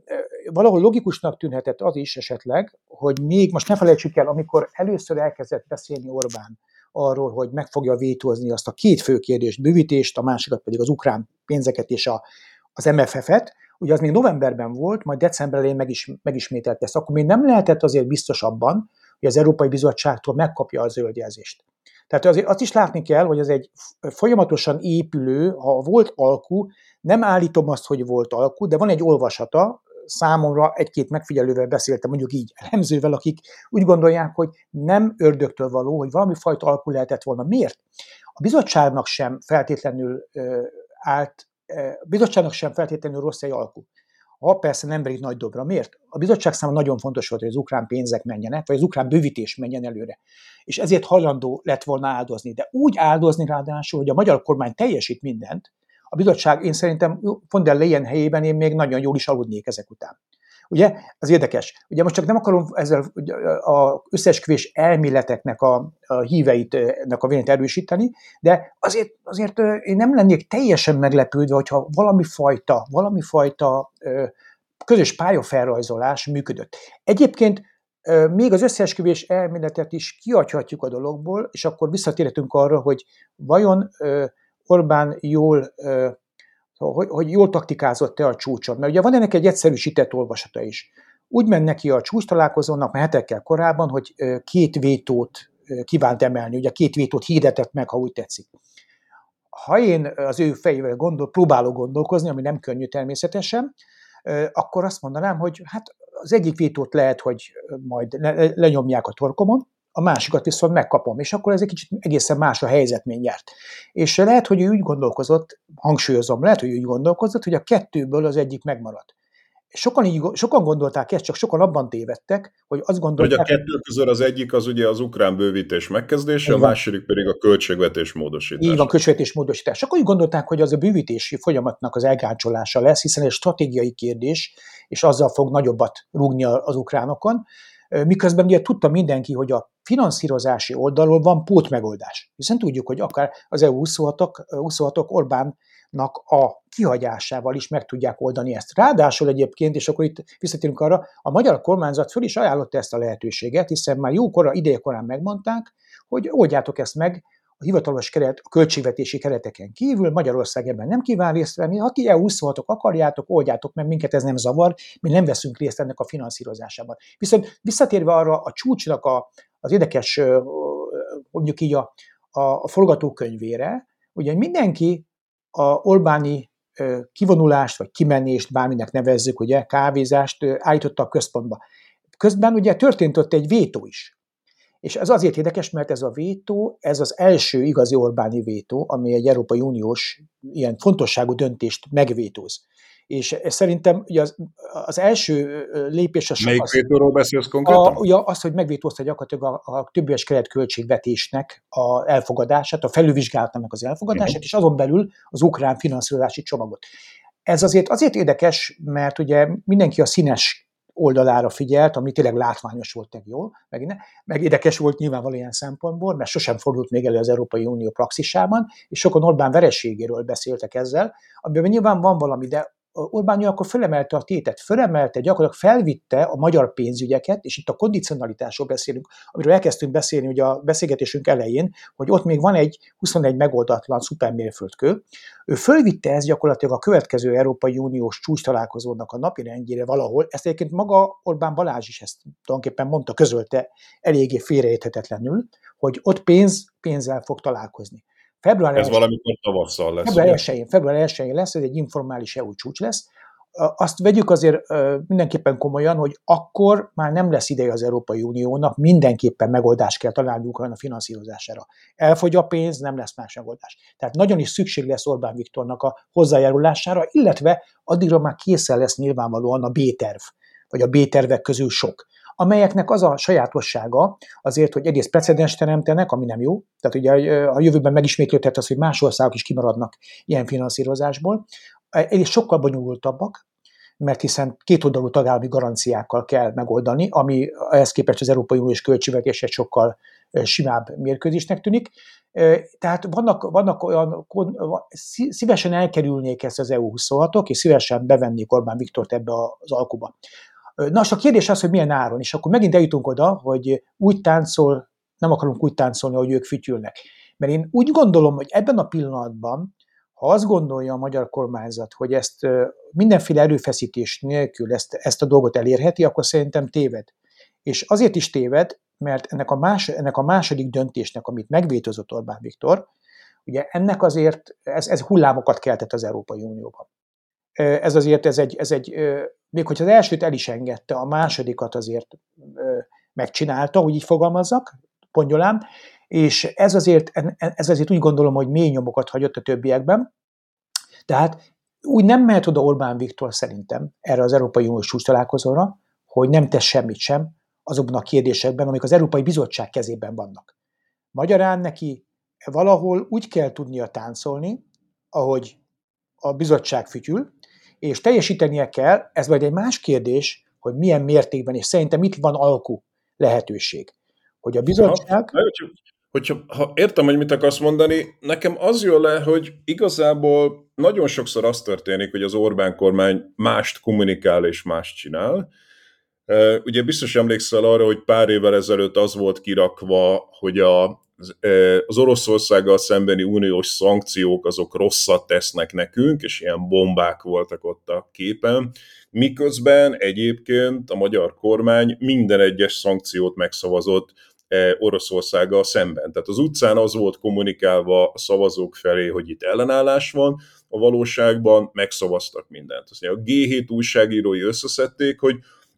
Speaker 2: valahol logikusnak tűnhetett az is esetleg, hogy még, most ne felejtsük el, amikor először elkezdett beszélni Orbán arról, hogy meg fogja vétózni azt a két fő kérdést, bővítést, a másikat pedig az ukrán pénzeket és a, az MFF-et, ugye az még novemberben volt, majd december elején megis, megismételt ezt. Akkor még nem lehetett azért biztos abban, hogy az Európai Bizottságtól megkapja a zöldjelzést. Tehát azért azt is látni kell, hogy ez egy folyamatosan épülő, ha volt alkú, nem állítom azt, hogy volt alkú, de van egy olvasata, számomra egy-két megfigyelővel beszéltem, mondjuk így elemzővel, akik úgy gondolják, hogy nem ördögtől való, hogy valami fajta alkú lehetett volna. Miért? A bizottságnak sem feltétlenül állt, a bizottságnak sem feltétlenül rossz egy alkú. Ha persze nem verik nagy dobra. Miért? A bizottság számára nagyon fontos volt, hogy az ukrán pénzek menjenek, vagy az ukrán bővítés menjen előre. És ezért hajlandó lett volna áldozni. De úgy áldozni ráadásul, hogy a magyar kormány teljesít mindent, a bizottság, én szerintem von der Leyen helyében én még nagyon jól is aludnék ezek után. Ugye, az érdekes. Ugye most csak nem akarom ezzel az összesküvés elméleteknek a, a híveitnek a vényt erősíteni, de azért, azért én nem lennék teljesen meglepődve, hogyha valami fajta, valami fajta közös pályafelrajzolás működött. Egyébként még az összeesküvés elméletet is kiadhatjuk a dologból, és akkor visszatérhetünk arra, hogy vajon Orbán jól, hogy, hogy jól taktikázott-e a csúcson. Mert ugye van ennek egy egyszerűsített olvasata is. Úgy ment neki a csúcs találkozónak már hetekkel korábban, hogy két vétót kívánt emelni, ugye két vétót hirdetett meg, ha úgy tetszik. Ha én az ő fejével gondol, próbálok gondolkozni, ami nem könnyű természetesen, akkor azt mondanám, hogy hát az egyik vétót lehet, hogy majd le, lenyomják a torkomon, a másikat viszont megkapom, és akkor ez egy kicsit egészen más a helyzet mindjárt. És lehet, hogy ő úgy gondolkozott, hangsúlyozom, lehet, hogy úgy gondolkozott, hogy a kettőből az egyik megmarad. Sokan, így, sokan gondolták ezt, csak sokan abban tévedtek, hogy azt gondolták...
Speaker 1: Hogy a kettő közül az egyik az ugye az ukrán bővítés megkezdése, a második pedig a költségvetés módosítás.
Speaker 2: Így van, költségvetés módosítás. Sokan úgy gondolták, hogy az a bővítési folyamatnak az elgácsolása lesz, hiszen egy stratégiai kérdés, és azzal fog nagyobbat rúgni az ukránokon. Miközben ugye tudta mindenki, hogy a finanszírozási oldalról van pótmegoldás. Hiszen tudjuk, hogy akár az EU 26-ok, 26 Orbánnak a kihagyásával is meg tudják oldani ezt. Ráadásul egyébként, és akkor itt visszatérünk arra, a magyar kormányzat föl is ajánlotta ezt a lehetőséget, hiszen már jókora, idejekorán megmondták, hogy oldjátok ezt meg, a hivatalos keret, a költségvetési kereteken kívül, Magyarország ebben nem kíván részt venni, ha ti EU 26 akarjátok, oldjátok meg, minket ez nem zavar, mi nem veszünk részt ennek a finanszírozásában. Viszont visszatérve arra a csúcsnak a, az érdekes, mondjuk így a, a, a forgatókönyvére, ugye mindenki a Orbáni kivonulást, vagy kimenést, bárminek nevezzük, ugye, kávézást állította a központba. Közben ugye történt ott egy vétó is. És ez azért érdekes, mert ez a vétó, ez az első igazi Orbáni vétó, ami egy Európai Uniós ilyen fontosságú döntést megvétóz. És szerintem ugye az, az első lépés
Speaker 1: az... Melyik az, vétóról beszélsz konkrétan? A,
Speaker 2: ugye az, hogy megvétózta gyakorlatilag a, a többéves keretköltségvetésnek a elfogadását, a felülvizsgálatnak az elfogadását, uh-huh. és azon belül az ukrán finanszírozási csomagot. Ez azért azért érdekes, mert ugye mindenki a színes oldalára figyelt, ami tényleg látványos volt, meg jó, meg, meg érdekes volt nyilvánvalóan ilyen szempontból, mert sosem fordult még elő az Európai Unió praxisában, és sokan Orbán vereségéről beszéltek ezzel, amiben nyilván van valami, de Orbán akkor fölemelte a tétet, fölemelte, gyakorlatilag felvitte a magyar pénzügyeket, és itt a kondicionalitásról beszélünk, amiről elkezdtünk beszélni ugye a beszélgetésünk elején, hogy ott még van egy 21 megoldatlan szupermérföldkő. Ő fölvitte ezt gyakorlatilag a következő Európai Uniós csúcs találkozónak a napi rendjére valahol. Ezt egyébként maga Orbán Balázs is ezt tulajdonképpen mondta, közölte eléggé félreérthetetlenül, hogy ott pénz pénzzel fog találkozni.
Speaker 1: Február ez valamikor tavasszal lesz.
Speaker 2: Február 1 február 1 lesz, ez egy informális EU csúcs lesz. Azt vegyük azért mindenképpen komolyan, hogy akkor már nem lesz ideje az Európai Uniónak, mindenképpen megoldást kell találni Ukrajna finanszírozására. Elfogy a pénz, nem lesz más megoldás. Tehát nagyon is szükség lesz Orbán Viktornak a hozzájárulására, illetve addigra már készen lesz nyilvánvalóan a B-terv, vagy a B-tervek közül sok amelyeknek az a sajátossága azért, hogy egész precedens teremtenek, ami nem jó, tehát ugye a jövőben megismétlődhet az, hogy más országok is kimaradnak ilyen finanszírozásból, egész sokkal bonyolultabbak, mert hiszen kétoldalú tagállami garanciákkal kell megoldani, ami ehhez képest az Európai Uniós költségvetés egy sokkal simább mérkőzésnek tűnik. Tehát vannak, vannak olyan, szívesen elkerülnék ezt az EU26-ok, és szívesen bevennék Orbán Viktort ebbe az alkuba. Na, és a kérdés az, hogy milyen áron, és akkor megint eljutunk oda, hogy úgy táncol, nem akarunk úgy táncolni, hogy ők fütyülnek. Mert én úgy gondolom, hogy ebben a pillanatban, ha azt gondolja a magyar kormányzat, hogy ezt mindenféle erőfeszítés nélkül ezt, ezt a dolgot elérheti, akkor szerintem téved. És azért is téved, mert ennek a, más, ennek a második döntésnek, amit megvétózott Orbán Viktor, ugye ennek azért, ez, ez hullámokat keltett az Európai Unióban. Ez azért, ez egy, ez egy még hogyha az elsőt el is engedte, a másodikat azért megcsinálta, úgy így fogalmazzak, pongyolám, és ez azért, ez azért úgy gondolom, hogy mély nyomokat hagyott a többiekben. Tehát úgy nem mehet oda Orbán Viktor szerintem erre az Európai Uniós csúcs találkozóra, hogy nem tesz semmit sem azokban a kérdésekben, amik az Európai Bizottság kezében vannak. Magyarán neki valahol úgy kell tudnia táncolni, ahogy a bizottság fütyül, és teljesítenie kell, ez majd egy más kérdés, hogy milyen mértékben, és szerintem itt van alkú lehetőség. Hogy a bizottság...
Speaker 1: Ha, hogyha, hogyha, ha értem, hogy mit akarsz mondani, nekem az jön le, hogy igazából nagyon sokszor az történik, hogy az Orbán kormány mást kommunikál és mást csinál. Ugye biztos emlékszel arra, hogy pár évvel ezelőtt az volt kirakva, hogy a az Oroszországgal szembeni uniós szankciók azok rosszat tesznek nekünk, és ilyen bombák voltak ott a képen, miközben egyébként a magyar kormány minden egyes szankciót megszavazott Oroszországgal szemben. Tehát az utcán az volt kommunikálva a szavazók felé, hogy itt ellenállás van, a valóságban megszavaztak mindent. a G7 újságírói összeszedték, hogy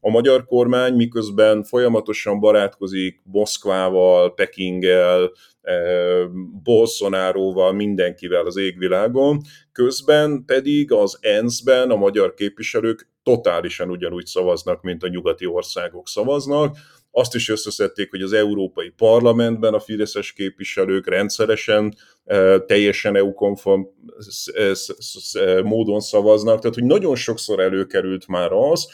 Speaker 1: a magyar kormány miközben folyamatosan barátkozik Moszkvával, Pekinggel, Bolsonaroval, mindenkivel az égvilágon, közben pedig az ENSZ-ben a magyar képviselők totálisan ugyanúgy szavaznak, mint a nyugati országok szavaznak. Azt is összeszedték, hogy az Európai Parlamentben a fideszes képviselők rendszeresen teljesen EU-konform módon szavaznak, tehát hogy nagyon sokszor előkerült már az,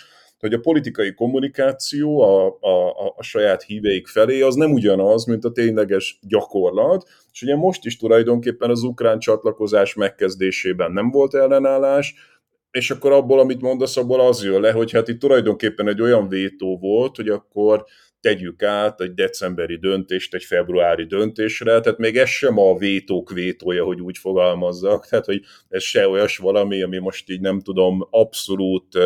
Speaker 1: hogy a politikai kommunikáció a, a, a saját híveik felé az nem ugyanaz, mint a tényleges gyakorlat, és ugye most is tulajdonképpen az ukrán csatlakozás megkezdésében nem volt ellenállás, és akkor abból, amit mondasz, abból az jön le, hogy hát itt tulajdonképpen egy olyan vétó volt, hogy akkor tegyük át egy decemberi döntést egy februári döntésre, tehát még ez sem a vétók vétója, hogy úgy fogalmazzak, tehát hogy ez se olyas valami, ami most így nem tudom, abszolút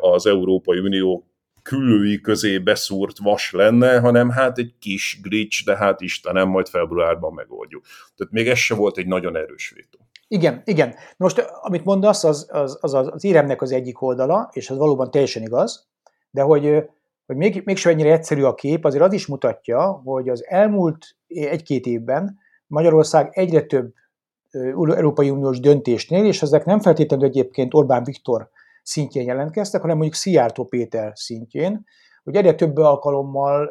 Speaker 1: az Európai Unió küllői közé beszúrt vas lenne, hanem hát egy kis glitch, de hát Istenem, majd februárban megoldjuk. Tehát még ez se volt egy nagyon erős vétó.
Speaker 2: Igen, igen. Most amit mondasz, az az, az, az, éremnek az egyik oldala, és az valóban teljesen igaz, de hogy, hogy még, mégsem ennyire egyszerű a kép, azért az is mutatja, hogy az elmúlt egy-két évben Magyarország egyre több Európai Uniós döntésnél, és ezek nem feltétlenül egyébként Orbán Viktor szintjén jelentkeztek, hanem mondjuk Szijjártó Péter szintjén, hogy egyre több alkalommal,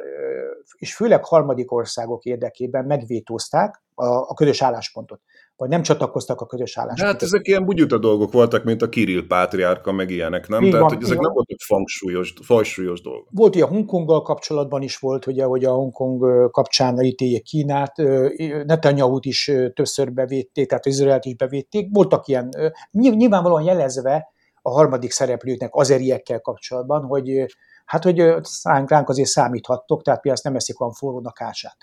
Speaker 2: és főleg harmadik országok érdekében megvétózták a, a közös álláspontot vagy nem csatlakoztak a közös álláspontot.
Speaker 1: Hát ezek ilyen bugyuta dolgok voltak, mint a Kirill pátriárka, meg ilyenek, nem? Így Tehát, van, hogy ezek nem voltak fangsúlyos, fangsúlyos dolgok.
Speaker 2: Volt ugye Hongkonggal kapcsolatban is volt, ugye, hogy a Hongkong kapcsán ítéljék Kínát, Netanyahu-t is többször bevédték, tehát Izraelt is bevédték. Voltak ilyen, nyilvánvalóan jelezve a harmadik szereplőknek, azeriekkel kapcsolatban, hogy hát, hogy ránk azért számíthattok, tehát mi azt nem eszik olyan forrónak ását.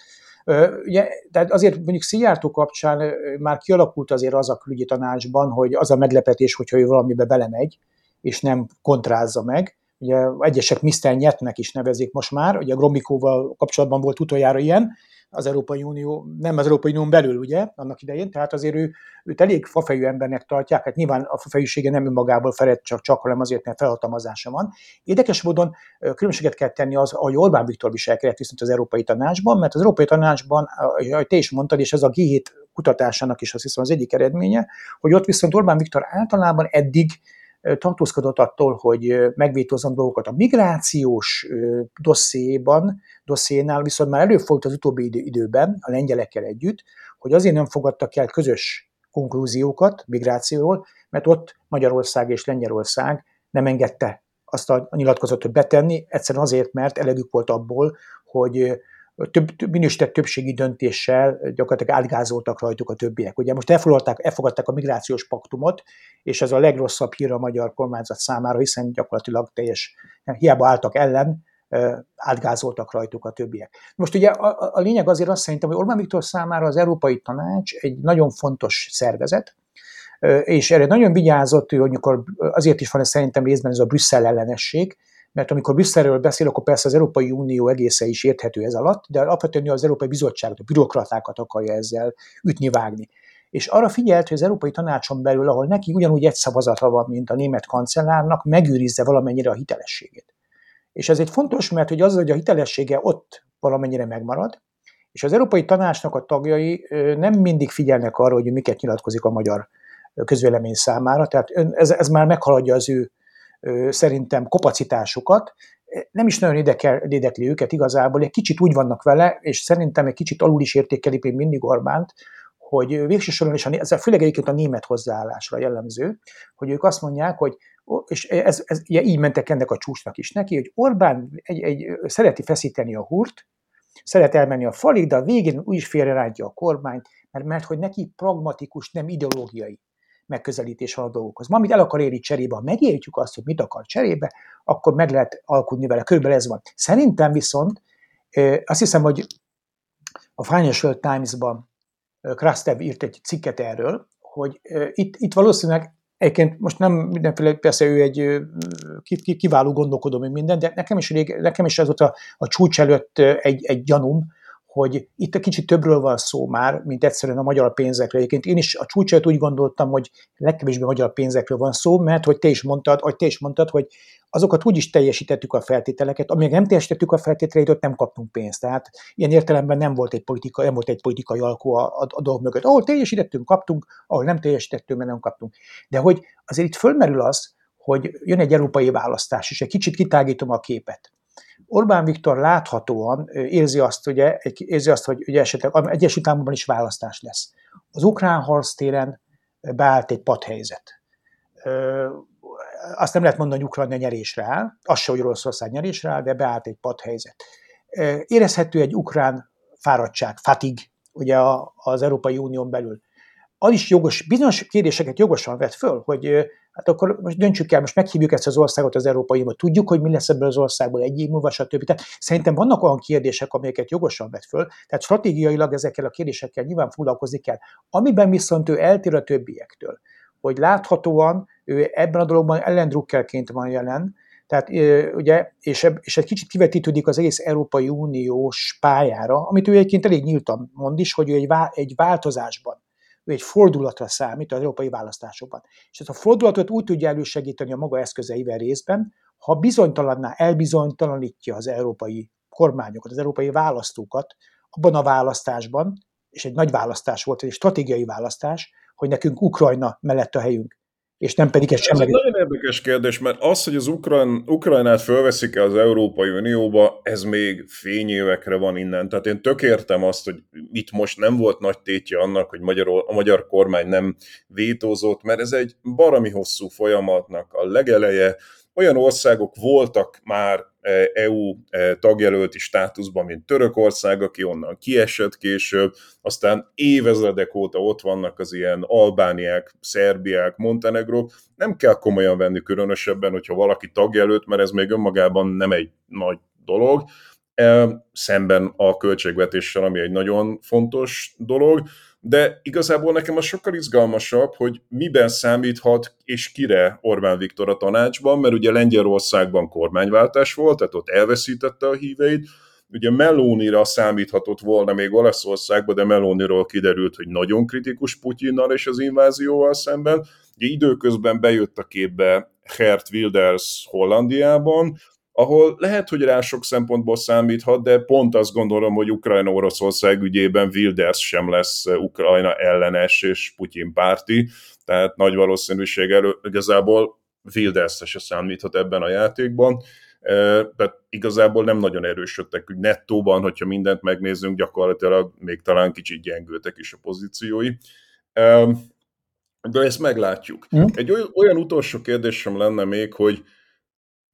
Speaker 2: Ugye, tehát azért mondjuk Szijjártó kapcsán már kialakult azért az a külügyi tanácsban, hogy az a meglepetés, hogyha ő valamibe belemegy, és nem kontrázza meg. Ugye egyesek Mr. Nyetnek is nevezik most már, ugye Gromikóval kapcsolatban volt utoljára ilyen, az Európai Unió, nem az Európai Unión belül, ugye, annak idején, tehát azért ő, őt elég fafejű embernek tartják, hát nyilván a fafejűsége nem önmagából felett csak, csak, hanem azért, mert felhatalmazása van. Érdekes módon különbséget kell tenni az, ahogy Orbán Viktor viselkedett viszont az Európai Tanácsban, mert az Európai Tanácsban, ahogy te is mondtad, és ez a G7 kutatásának is azt hiszem az egyik eredménye, hogy ott viszont Orbán Viktor általában eddig tartózkodott attól, hogy megvétózzon dolgokat. A migrációs dosszéban, dosszénál viszont már előfordult az utóbbi időben, a lengyelekkel együtt, hogy azért nem fogadtak el közös konklúziókat migrációról, mert ott Magyarország és Lengyelország nem engedte azt a nyilatkozatot betenni, egyszerűen azért, mert elegük volt abból, hogy több, több minősített többségi döntéssel gyakorlatilag átgázoltak rajtuk a többiek. Ugye most elfogadták, elfogadták a migrációs paktumot, és ez a legrosszabb hír a magyar kormányzat számára, hiszen gyakorlatilag teljes, hiába álltak ellen, átgázoltak rajtuk a többiek. Most ugye a, a lényeg azért azt szerintem, hogy Orbán Viktor számára az Európai Tanács egy nagyon fontos szervezet, és erre nagyon vigyázott, hogy amikor azért is van ez szerintem részben ez a Brüsszel ellenesség, mert amikor Brüsszelről beszél, akkor persze az Európai Unió egésze is érthető ez alatt, de alapvetően az Európai Bizottságot, a bürokratákat akarja ezzel ütni-vágni. És arra figyelt, hogy az Európai Tanácson belül, ahol neki ugyanúgy egy szavazata van, mint a német kancellárnak, megőrizze valamennyire a hitelességét. És ez egy fontos, mert hogy az, hogy a hitelessége ott valamennyire megmarad, és az Európai Tanácsnak a tagjai nem mindig figyelnek arra, hogy miket nyilatkozik a magyar közvélemény számára, tehát ez, ez már meghaladja az ő szerintem kapacitásokat, nem is nagyon érdekel, érdekli őket igazából, egy kicsit úgy vannak vele, és szerintem egy kicsit alul is értékelik még mindig Orbánt, hogy végső soron is, ez főleg egyébként a német hozzáállásra jellemző, hogy ők azt mondják, hogy és ez, ez ugye így mentek ennek a csúcsnak is neki, hogy Orbán egy, egy, szereti feszíteni a hurt, szeret elmenni a falig, de a végén úgy is félrerántja a kormányt, mert, mert hogy neki pragmatikus, nem ideológiai megközelítés van a dolgokhoz. Ma, amit el akar érni cserébe, ha megértjük azt, hogy mit akar cserébe, akkor meg lehet alkudni vele. Körülbelül ez van. Szerintem viszont azt hiszem, hogy a Financial Times-ban Krastev írt egy cikket erről, hogy itt, itt valószínűleg Egyébként most nem mindenféle, persze ő egy kiváló gondolkodó, még minden, de nekem is, rég, nekem is ez volt a, a csúcs előtt egy, egy gyanúm, hogy itt egy kicsit többről van szó már, mint egyszerűen a magyar pénzekről. Egyébként én is a csúcsát úgy gondoltam, hogy legkevésbé magyar pénzekről van szó, mert hogy te is mondtad, hogy te is mondtad, hogy azokat úgy is teljesítettük a feltételeket, amíg nem teljesítettük a feltételeit, ott nem kaptunk pénzt. Tehát ilyen értelemben nem volt egy politika, nem volt egy politikai alkó a, a, a dolg mögött. Ahol teljesítettünk, kaptunk, ahol nem teljesítettünk, mert nem kaptunk. De hogy azért itt fölmerül az, hogy jön egy európai választás, és egy kicsit kitágítom a képet. Orbán Viktor láthatóan érzi azt, ugye, érzi azt hogy ugye esetleg Egyesült Államokban is választás lesz. Az ukrán harctéren beállt egy padhelyzet. Azt nem lehet mondani, hogy Ukrajna nyerésre áll, az se, hogy Oroszország nyerésre áll, de beállt egy padhelyzet. Érezhető egy ukrán fáradtság, fatig, ugye az Európai Unión belül. Az is jogos, bizonyos kérdéseket jogosan vet föl, hogy hát akkor most döntsük el, most meghívjuk ezt az országot az Európai Unióba, tudjuk, hogy mi lesz ebből az országból egy év múlva, stb. Tehát szerintem vannak olyan kérdések, amelyeket jogosan vet föl, tehát stratégiailag ezekkel a kérdésekkel nyilván foglalkozni kell. Amiben viszont ő eltér a többiektől, hogy láthatóan ő ebben a dologban ellendrukkelként van jelen, tehát ugye, és, és egy kicsit kivetítődik az egész Európai Uniós pályára, amit ő egyébként elég nyíltan mond is, hogy ő egy, vá, egy változásban ő egy fordulatra számít az európai választásokban. És ezt a fordulatot úgy tudja elősegíteni a maga eszközeivel részben, ha bizonytalanná elbizonytalanítja az európai kormányokat, az európai választókat abban a választásban, és egy nagy választás volt, egy stratégiai választás, hogy nekünk Ukrajna mellett a helyünk és nem pedig egy semleges.
Speaker 1: Ez nagyon érdekes kérdés, mert az, hogy az Ukran, Ukrajnát fölveszik -e az Európai Unióba, ez még fényévekre van innen. Tehát én tök értem azt, hogy itt most nem volt nagy tétje annak, hogy magyar, a magyar kormány nem vétózott, mert ez egy barami hosszú folyamatnak a legeleje. Olyan országok voltak már EU e e, tagjelölti státuszban, mint Törökország, aki onnan kiesett később, aztán évezredek óta ott vannak az ilyen Albániák, Szerbiák, Montenegrók. Nem kell komolyan venni különösebben, hogyha valaki tagjelölt, mert ez még önmagában nem egy nagy dolog, e, szemben a költségvetéssel, ami egy nagyon fontos dolog de igazából nekem az sokkal izgalmasabb, hogy miben számíthat és kire Orbán Viktor a tanácsban, mert ugye Lengyelországban kormányváltás volt, tehát ott elveszítette a híveit, ugye Melónira számíthatott volna még Olaszországban, de Melóniról kiderült, hogy nagyon kritikus Putyinnal és az invázióval szemben. Ugye időközben bejött a képbe Gert Wilders Hollandiában, ahol lehet, hogy rá sok szempontból számíthat, de pont azt gondolom, hogy Ukrajna-Oroszország ügyében Wilders sem lesz Ukrajna ellenes és Putyin párti, tehát nagy valószínűség elő, igazából Wilders se számíthat ebben a játékban, tehát igazából nem nagyon erősödtek, hogy nettóban, hogyha mindent megnézzünk, gyakorlatilag még talán kicsit gyengültek is a pozíciói. De ezt meglátjuk. Hm? Egy olyan utolsó kérdésem lenne még, hogy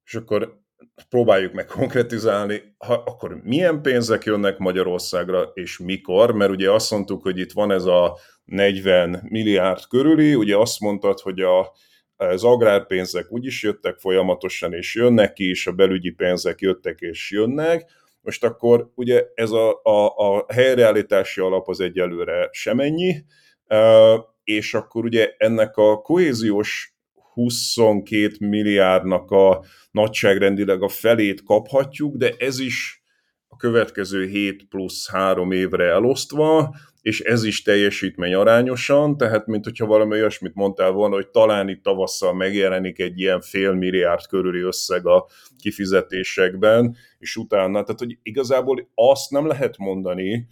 Speaker 1: és akkor próbáljuk meg konkretizálni, ha, akkor milyen pénzek jönnek Magyarországra, és mikor, mert ugye azt mondtuk, hogy itt van ez a 40 milliárd körüli, ugye azt mondtad, hogy a, az agrárpénzek úgyis jöttek folyamatosan, és jönnek ki, és a belügyi pénzek jöttek és jönnek, most akkor ugye ez a, a, a helyreállítási alap az egyelőre semennyi, és akkor ugye ennek a kohéziós 22 milliárdnak a nagyságrendileg a felét kaphatjuk, de ez is a következő 7 plusz 3 évre elosztva, és ez is teljesítmény arányosan, tehát mint hogyha valami olyasmit mondtál volna, hogy talán itt tavasszal megjelenik egy ilyen fél milliárd körüli összeg a kifizetésekben, és utána, tehát hogy igazából azt nem lehet mondani,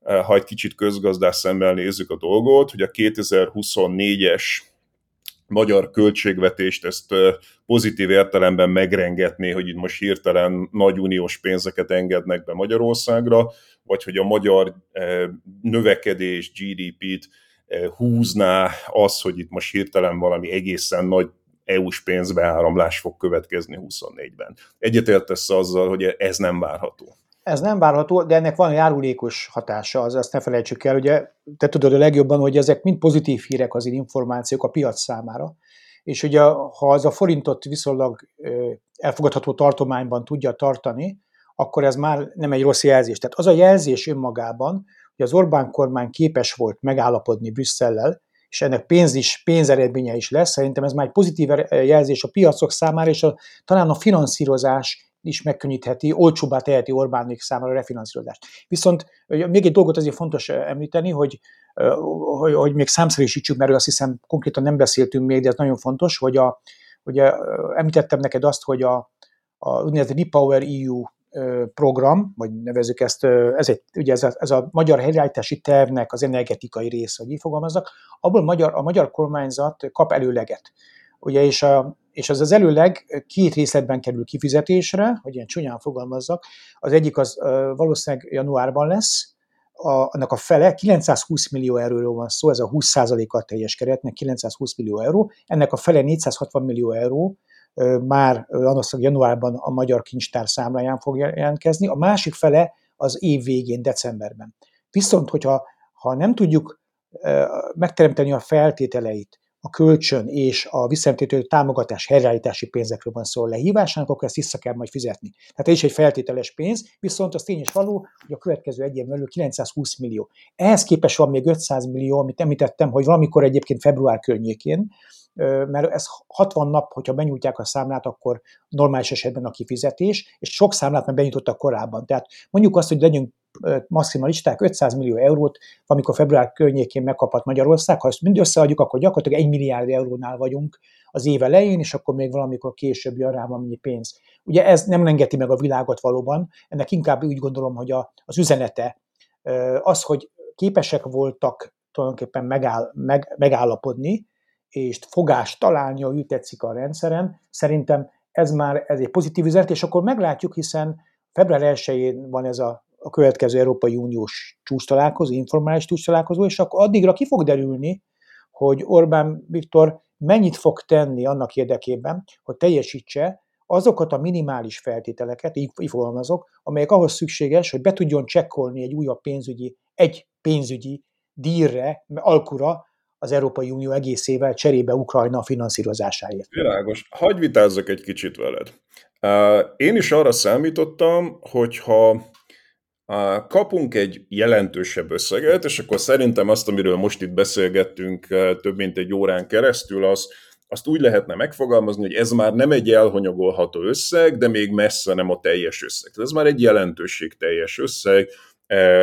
Speaker 1: eh, ha egy kicsit közgazdás szemmel nézzük a dolgot, hogy a 2024-es magyar költségvetést ezt pozitív értelemben megrengetné, hogy itt most hirtelen nagy uniós pénzeket engednek be Magyarországra, vagy hogy a magyar növekedés, GDP-t húzná az, hogy itt most hirtelen valami egészen nagy EU-s pénzbeáramlás fog következni 24-ben. Egyetértesz azzal, hogy ez nem várható?
Speaker 2: Ez nem várható, de ennek van járulékos hatása, az azt ne felejtsük el. Ugye te tudod a legjobban, hogy ezek mind pozitív hírek az információk a piac számára. És ugye, ha az a forintot viszonylag elfogadható tartományban tudja tartani, akkor ez már nem egy rossz jelzés. Tehát az a jelzés önmagában, hogy az Orbán kormány képes volt megállapodni Brüsszellel, és ennek pénz is, pénzeredménye is lesz, szerintem ez már egy pozitív jelzés a piacok számára, és a, talán a finanszírozás is megkönnyítheti, olcsóbbá teheti Orbánék számára a refinanszírozást. Viszont még egy dolgot azért fontos említeni, hogy, hogy, hogy még számszerűsítsük, mert azt hiszem konkrétan nem beszéltünk még, de ez nagyon fontos, hogy a, ugye említettem neked azt, hogy a, a úgynevezett Repower EU program, vagy nevezük ezt, ez, egy, ugye ez, a, ez a magyar helyreállítási tervnek az energetikai része, hogy így fogalmazzak, abból magyar, a magyar kormányzat kap előleget. Ugye, és, a, és az az előleg két részletben kerül kifizetésre, hogy ilyen csúnyán fogalmazzak. Az egyik az valószínűleg januárban lesz, a, annak a fele, 920 millió euróról van szó, ez a 20%-a teljes keretnek, 920 millió euró, ennek a fele 460 millió euró, már valószínűleg januárban a Magyar Kincstár számláján fog jelentkezni, a másik fele az év végén, decemberben. Viszont, hogyha ha nem tudjuk megteremteni a feltételeit a kölcsön és a visszatételő támogatás helyreállítási pénzekről van szó lehívásának, akkor ezt vissza kell majd fizetni. Tehát ez is egy feltételes pénz, viszont az tény és való, hogy a következő egy év belül 920 millió. Ehhez képest van még 500 millió, amit említettem, hogy valamikor egyébként február környékén, mert ez 60 nap, hogyha benyújtják a számlát, akkor normális esetben a kifizetés, és sok számlát már benyújtottak korábban. Tehát mondjuk azt, hogy legyünk maximalisták, 500 millió eurót, amikor február környékén megkaphat Magyarország, ha ezt mind összeadjuk, akkor gyakorlatilag 1 milliárd eurónál vagyunk az év elején, és akkor még valamikor később jön rá valami pénz. Ugye ez nem engedi meg a világot valóban, ennek inkább úgy gondolom, hogy a, az üzenete az, hogy képesek voltak tulajdonképpen megáll, meg, megállapodni, és fogást találni, hogy úgy tetszik a rendszeren, szerintem ez már ez egy pozitív üzenet, és akkor meglátjuk, hiszen február 1-én van ez a, a következő Európai Uniós csúcs találkozó, informális csúcs találkozó, és akkor addigra ki fog derülni, hogy Orbán Viktor mennyit fog tenni annak érdekében, hogy teljesítse azokat a minimális feltételeket, így, így fogalmazok, amelyek ahhoz szükséges, hogy be tudjon csekkolni egy újabb pénzügyi, egy pénzügyi díjre, alkura, az Európai Unió egészével cserébe Ukrajna finanszírozásáért.
Speaker 1: Világos. Hagyj vitázzak egy kicsit veled. Én is arra számítottam, hogyha kapunk egy jelentősebb összeget, és akkor szerintem azt, amiről most itt beszélgettünk több mint egy órán keresztül, az, azt úgy lehetne megfogalmazni, hogy ez már nem egy elhanyagolható összeg, de még messze nem a teljes összeg. Ez már egy jelentőség teljes összeg,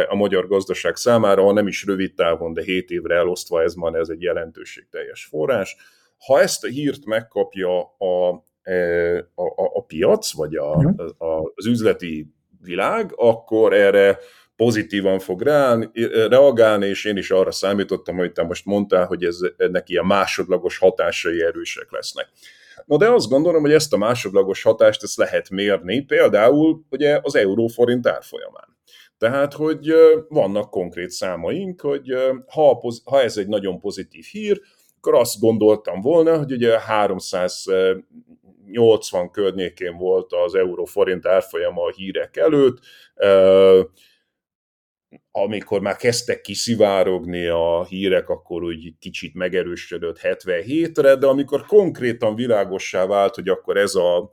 Speaker 1: a magyar gazdaság számára, ha nem is rövid távon, de 7 évre elosztva ez már ez egy jelentőségteljes forrás. Ha ezt a hírt megkapja a, e, a, a, a piac, vagy a, mhm. a, az üzleti világ, akkor erre pozitívan fog reálni, reagálni, és én is arra számítottam, hogy te most mondtál, hogy ez, ennek ilyen másodlagos hatásai erősek lesznek. No de azt gondolom, hogy ezt a másodlagos hatást ezt lehet mérni, például ugye az euróforint árfolyamán. Tehát, hogy vannak konkrét számaink, hogy ha, ha ez egy nagyon pozitív hír, akkor azt gondoltam volna, hogy ugye 380 környékén volt az euró-forint árfolyama a hírek előtt, amikor már kezdtek kiszivárogni a hírek, akkor úgy kicsit megerősödött 77-re, de amikor konkrétan világossá vált, hogy akkor ez a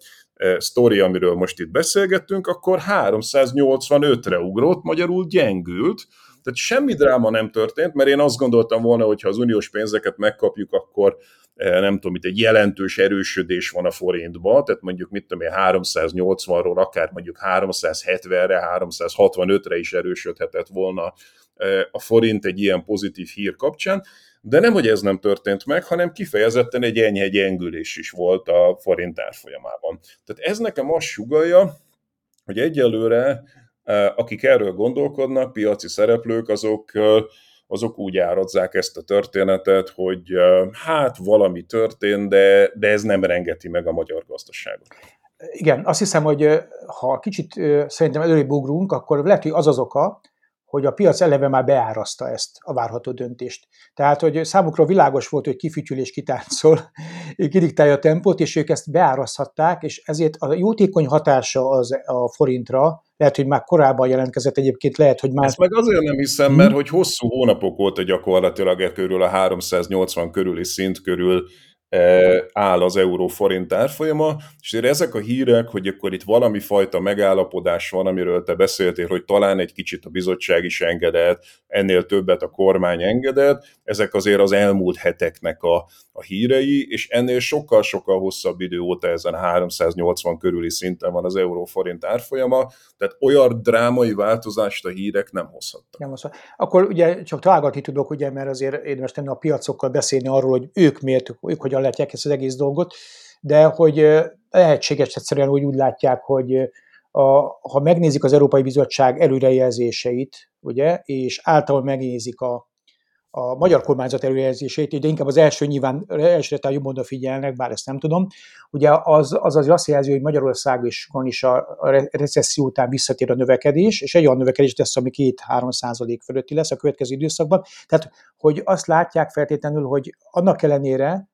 Speaker 1: sztori, amiről most itt beszélgettünk, akkor 385-re ugrott, magyarul gyengült, tehát semmi dráma nem történt, mert én azt gondoltam volna, hogy ha az uniós pénzeket megkapjuk, akkor nem tudom, itt egy jelentős erősödés van a forintban, tehát mondjuk mit tudom én, 380-ról akár mondjuk 370-re, 365-re is erősödhetett volna a forint egy ilyen pozitív hír kapcsán, de nem, hogy ez nem történt meg, hanem kifejezetten egy enyhe gyengülés is volt a forint árfolyamában. Tehát ez nekem azt sugalja, hogy egyelőre akik erről gondolkodnak, piaci szereplők, azok, azok úgy árazzák ezt a történetet, hogy hát valami történt, de, de ez nem rengeti meg a magyar gazdaságot.
Speaker 2: Igen, azt hiszem, hogy ha kicsit szerintem előrébb ugrunk, akkor lehet, hogy az az oka, hogy a piac eleve már beáraszta ezt a várható döntést. Tehát, hogy számukra világos volt, hogy kifütyül és kitáncol, kidiktálja a tempót, és ők ezt beáraszthatták, és ezért a jótékony hatása az a forintra, lehet, hogy már korábban jelentkezett egyébként, lehet, hogy már...
Speaker 1: Ezt meg azért nem hiszem, mert hogy hosszú hónapok volt gyakorlatilag e körül a 380 körüli szint körül áll az euró-forint árfolyama, és ezek a hírek, hogy akkor itt valami fajta megállapodás van, amiről te beszéltél, hogy talán egy kicsit a bizottság is engedett, ennél többet a kormány engedett. Ezek azért az elmúlt heteknek a, a hírei, és ennél sokkal-sokkal hosszabb idő óta ezen a 380 körüli szinten van az euró-forint árfolyama, tehát olyan drámai változást a hírek nem hozhattak. Nem hozhat.
Speaker 2: Akkor ugye csak találgatni tudok, ugye, mert azért érdemes tenni a piacokkal beszélni arról, hogy ők miért, ők hogyan látják ezt az egész dolgot, de hogy lehetséges egyszerűen úgy, úgy látják, hogy a, ha megnézik az Európai Bizottság előrejelzéseit, ugye, és általában megnézik a, a magyar kormányzat előrejelzését, de inkább az első nyilván elsőre talán jobban odafigyelnek, bár ezt nem tudom, ugye az, az az azt jelzi, hogy Magyarország is van is a recesszió után visszatér a növekedés, és egy olyan növekedés lesz, ami 2-3 százalék fölötti lesz a következő időszakban. Tehát, hogy azt látják feltétlenül, hogy annak ellenére,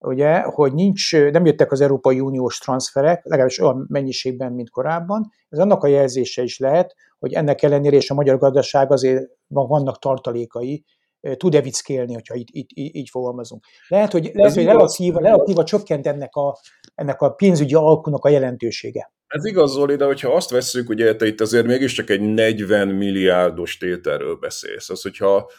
Speaker 2: ugye, hogy nincs, nem jöttek az Európai Uniós transferek, legalábbis olyan mennyiségben, mint korábban. Ez annak a jelzése is lehet, hogy ennek ellenére és a magyar gazdaság azért vannak tartalékai, tud-e vickélni, hogyha így, így, így, fogalmazunk. Lehet, hogy, lehet, hogy relatíva, relatíva csökkent ennek a, ennek a pénzügyi alkunak a jelentősége.
Speaker 1: Ez igaz, Zoli, de hogyha azt vesszük, ugye te itt azért mégiscsak egy 40 milliárdos tételről beszélsz. Az, hogyha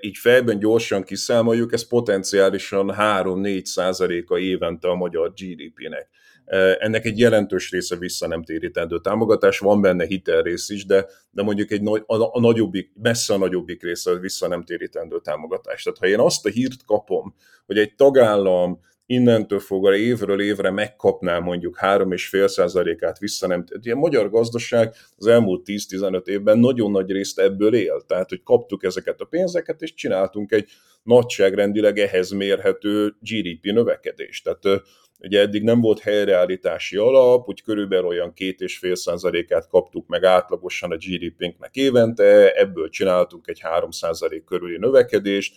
Speaker 1: így fejben gyorsan kiszámoljuk, ez potenciálisan 3-4 százaléka évente a magyar GDP-nek. Ennek egy jelentős része vissza nem térítendő támogatás, van benne hitelrész is, de, de mondjuk egy nagy, a, a nagyobbik, messze a nagyobbik része vissza nem térítendő támogatás. Tehát ha én azt a hírt kapom, hogy egy tagállam innentől fogva évről évre megkapná mondjuk 3,5%-át vissza nem. A magyar gazdaság az elmúlt 10-15 évben nagyon nagy részt ebből él. Tehát, hogy kaptuk ezeket a pénzeket, és csináltunk egy nagyságrendileg ehhez mérhető GDP növekedést. Tehát ugye eddig nem volt helyreállítási alap, úgy körülbelül olyan 2,5%-át kaptuk meg átlagosan a GDP-nknek évente, ebből csináltunk egy 3% körüli növekedést,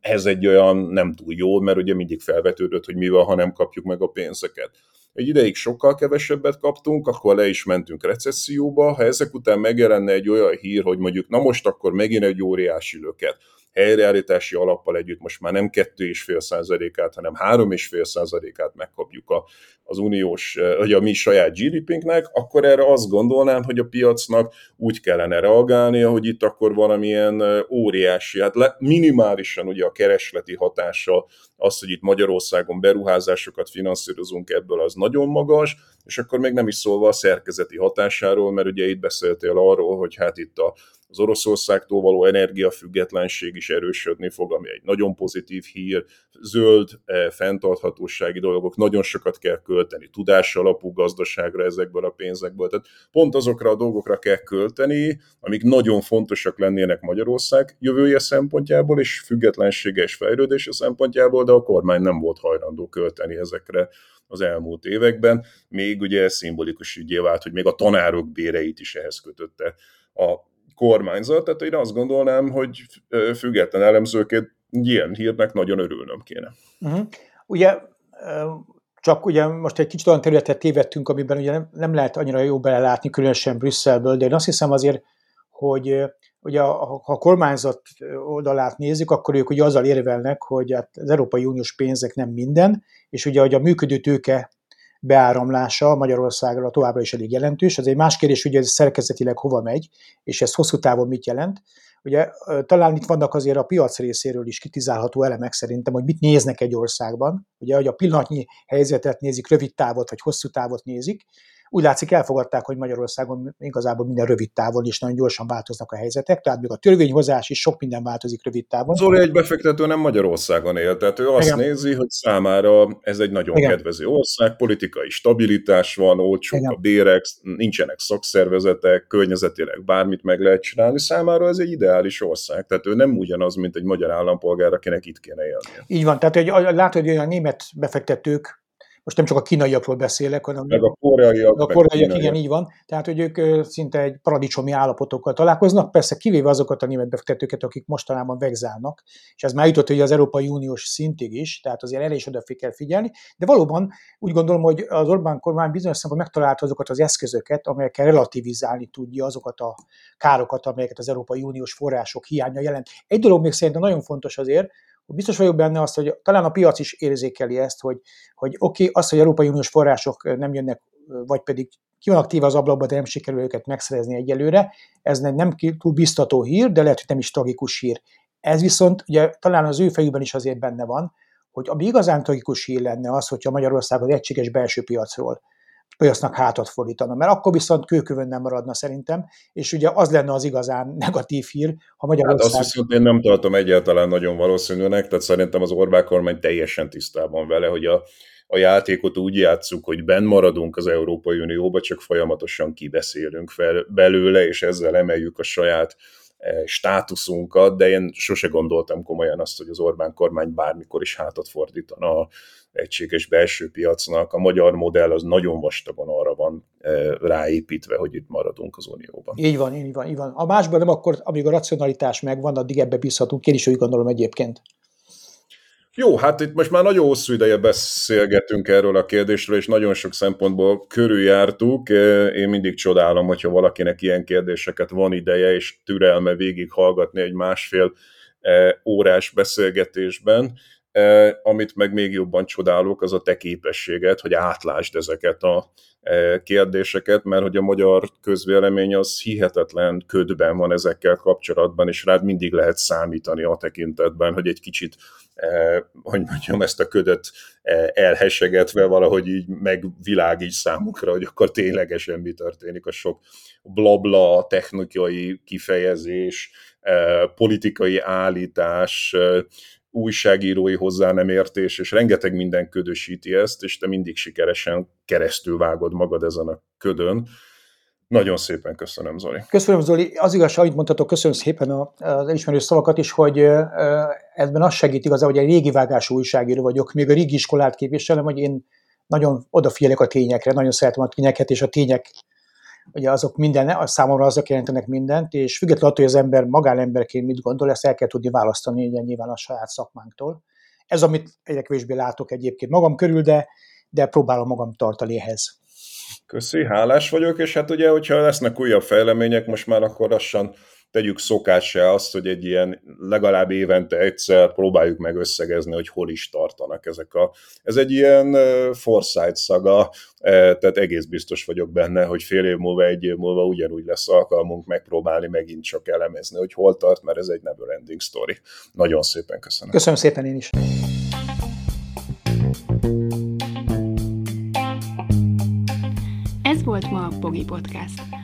Speaker 1: ez egy olyan nem túl jó, mert ugye mindig felvetődött, hogy mi van, ha nem kapjuk meg a pénzeket. Egy ideig sokkal kevesebbet kaptunk, akkor le is mentünk recesszióba. Ha ezek után megjelenne egy olyan hír, hogy mondjuk na most akkor megint egy óriási löket, helyreállítási alappal együtt most már nem 2,5%-át, hanem 3,5%-át megkapjuk a, az uniós, vagy a mi saját GDP-nknek, akkor erre azt gondolnám, hogy a piacnak úgy kellene reagálnia, hogy itt akkor valamilyen óriási, hát le, minimálisan ugye a keresleti hatása, az, hogy itt Magyarországon beruházásokat finanszírozunk ebből, az nagyon magas, és akkor még nem is szólva a szerkezeti hatásáról, mert ugye itt beszéltél arról, hogy hát itt a az Oroszországtól való energiafüggetlenség is erősödni fog, ami egy nagyon pozitív hír, zöld, eh, fenntarthatósági dolgok, nagyon sokat kell költeni, tudás alapú gazdaságra ezekből a pénzekből. Tehát pont azokra a dolgokra kell költeni, amik nagyon fontosak lennének Magyarország jövője szempontjából, és függetlensége és fejlődése szempontjából, de a kormány nem volt hajlandó költeni ezekre az elmúlt években. Még ugye szimbolikus ügyé vált, hogy még a tanárok béreit is ehhez kötötte a kormányzat, tehát én azt gondolnám, hogy független elemzőként ilyen hírnek nagyon örülnöm kéne.
Speaker 2: Uh-huh. Ugye csak ugye most egy kicsit olyan területet tévedtünk, amiben ugye nem, nem lehet annyira jó belelátni, különösen Brüsszelből, de én azt hiszem azért, hogy ugye ha a kormányzat oldalát nézzük, akkor ők ugye azzal érvelnek, hogy hát az Európai Uniós pénzek nem minden, és ugye hogy a működő tőke beáramlása Magyarországra továbbra is elég jelentős. Az egy más kérdés, hogy ez szerkezetileg hova megy, és ez hosszú távon mit jelent. Ugye talán itt vannak azért a piac részéről is kritizálható elemek szerintem, hogy mit néznek egy országban. Ugye, hogy a pillanatnyi helyzetet nézik, rövid távot vagy hosszú távot nézik, úgy látszik elfogadták, hogy Magyarországon igazából minden rövid távon is nagyon gyorsan változnak a helyzetek, tehát még a törvényhozás is sok minden változik rövid távon.
Speaker 1: Zoli egy befektető nem Magyarországon él, tehát ő azt Igen. nézi, hogy számára ez egy nagyon Igen. kedvező ország, politikai stabilitás van, olcsók Igen. a bérek, nincsenek szakszervezetek, környezetileg bármit meg lehet csinálni, számára ez egy ideális ország, tehát ő nem ugyanaz, mint egy magyar állampolgár, akinek itt kéne élni.
Speaker 2: Így van, tehát hogy látod, hogy a német befektetők most nem csak a kínaiakról beszélek, hanem
Speaker 1: meg a koreaiak.
Speaker 2: A koreaiak, igen, így van. Tehát, hogy ők szinte egy paradicsomi állapotokkal találkoznak, persze kivéve azokat a német befektetőket, akik mostanában vegzálnak, és ez már jutott hogy az Európai Uniós szintig is, tehát azért elég is oda kell figyelni, de valóban úgy gondolom, hogy az Orbán kormány bizonyos szempontból megtalálta azokat az eszközöket, amelyekkel relativizálni tudja azokat a károkat, amelyeket az Európai Uniós források hiánya jelent. Egy dolog még szerintem nagyon fontos azért, Biztos vagyok benne azt, hogy talán a piac is érzékeli ezt, hogy, hogy oké, okay, az, hogy Európai Uniós források nem jönnek, vagy pedig ki van aktív az ablakban, de nem sikerül őket megszerezni egyelőre. Ez nem túl biztató hír, de lehet, hogy nem is tragikus hír. Ez viszont ugye talán az ő fejükben is azért benne van, hogy ami igazán tragikus hír lenne az, hogyha Magyarország az egységes belső piacról olyasznak hátat fordítana, mert akkor viszont kőkövön nem maradna szerintem, és ugye az lenne az igazán negatív hír, ha Magyarország...
Speaker 1: Hát azt viszont én nem tartom egyáltalán nagyon valószínűnek, tehát szerintem az Orbán kormány teljesen tisztában vele, hogy a, a játékot úgy játszuk, hogy benn maradunk az Európai Unióba, csak folyamatosan kibeszélünk fel belőle, és ezzel emeljük a saját státuszunkat, de én sose gondoltam komolyan azt, hogy az Orbán kormány bármikor is hátat fordítana a egységes belső piacnak. A magyar modell az nagyon vastagon arra van ráépítve, hogy itt maradunk az Unióban.
Speaker 2: Így van, így van, így van. A másban nem akkor, amíg a racionalitás megvan, addig ebbe bízhatunk. Én is úgy gondolom egyébként.
Speaker 1: Jó, hát itt most már nagyon hosszú ideje beszélgetünk erről a kérdésről, és nagyon sok szempontból körüljártuk. Én mindig csodálom, hogyha valakinek ilyen kérdéseket van ideje, és türelme végig hallgatni egy másfél órás beszélgetésben. Amit meg még jobban csodálok, az a te képességet, hogy átlásd ezeket a kérdéseket, mert hogy a magyar közvélemény az hihetetlen ködben van ezekkel kapcsolatban, és rád mindig lehet számítani a tekintetben, hogy egy kicsit hogy mondjam, ezt a ködöt elhesegetve valahogy így megvilágíts számukra, hogy akkor ténylegesen mi történik, a sok blabla, technikai kifejezés, politikai állítás, újságírói hozzá nem értés, és rengeteg minden ködösíti ezt, és te mindig sikeresen keresztül vágod magad ezen a ködön. Nagyon szépen köszönöm, Zoli.
Speaker 2: Köszönöm, Zoli. Az igazság, amit mondtatok, köszönöm szépen az elismerő szavakat is, hogy ebben az segít igazán, hogy egy régi vágású újságíró vagyok, még a régi iskolát képviselem, hogy én nagyon odafigyelek a tényekre, nagyon szeretem a tényeket, és a tények ugye azok minden, a számomra azok jelentenek mindent, és függetlenül attól, hogy az ember magánemberként mit gondol, ezt el kell tudni választani ugye nyilván a saját szakmánktól. Ez, amit egyre kevésbé látok egyébként magam körül, de, de próbálom magam tartani ehhez.
Speaker 1: Köszi, hálás vagyok, és hát ugye, hogyha lesznek újabb fejlemények, most már akkor lassan tegyük szokássá azt, hogy egy ilyen legalább évente egyszer próbáljuk meg összegezni, hogy hol is tartanak ezek a... Ez egy ilyen foresight szaga, tehát egész biztos vagyok benne, hogy fél év múlva, egy év múlva ugyanúgy lesz alkalmunk megpróbálni megint csak elemezni, hogy hol tart, mert ez egy never ending story. Nagyon szépen köszönöm.
Speaker 2: Köszönöm szépen én is.
Speaker 3: Ez volt ma a Pogi Podcast.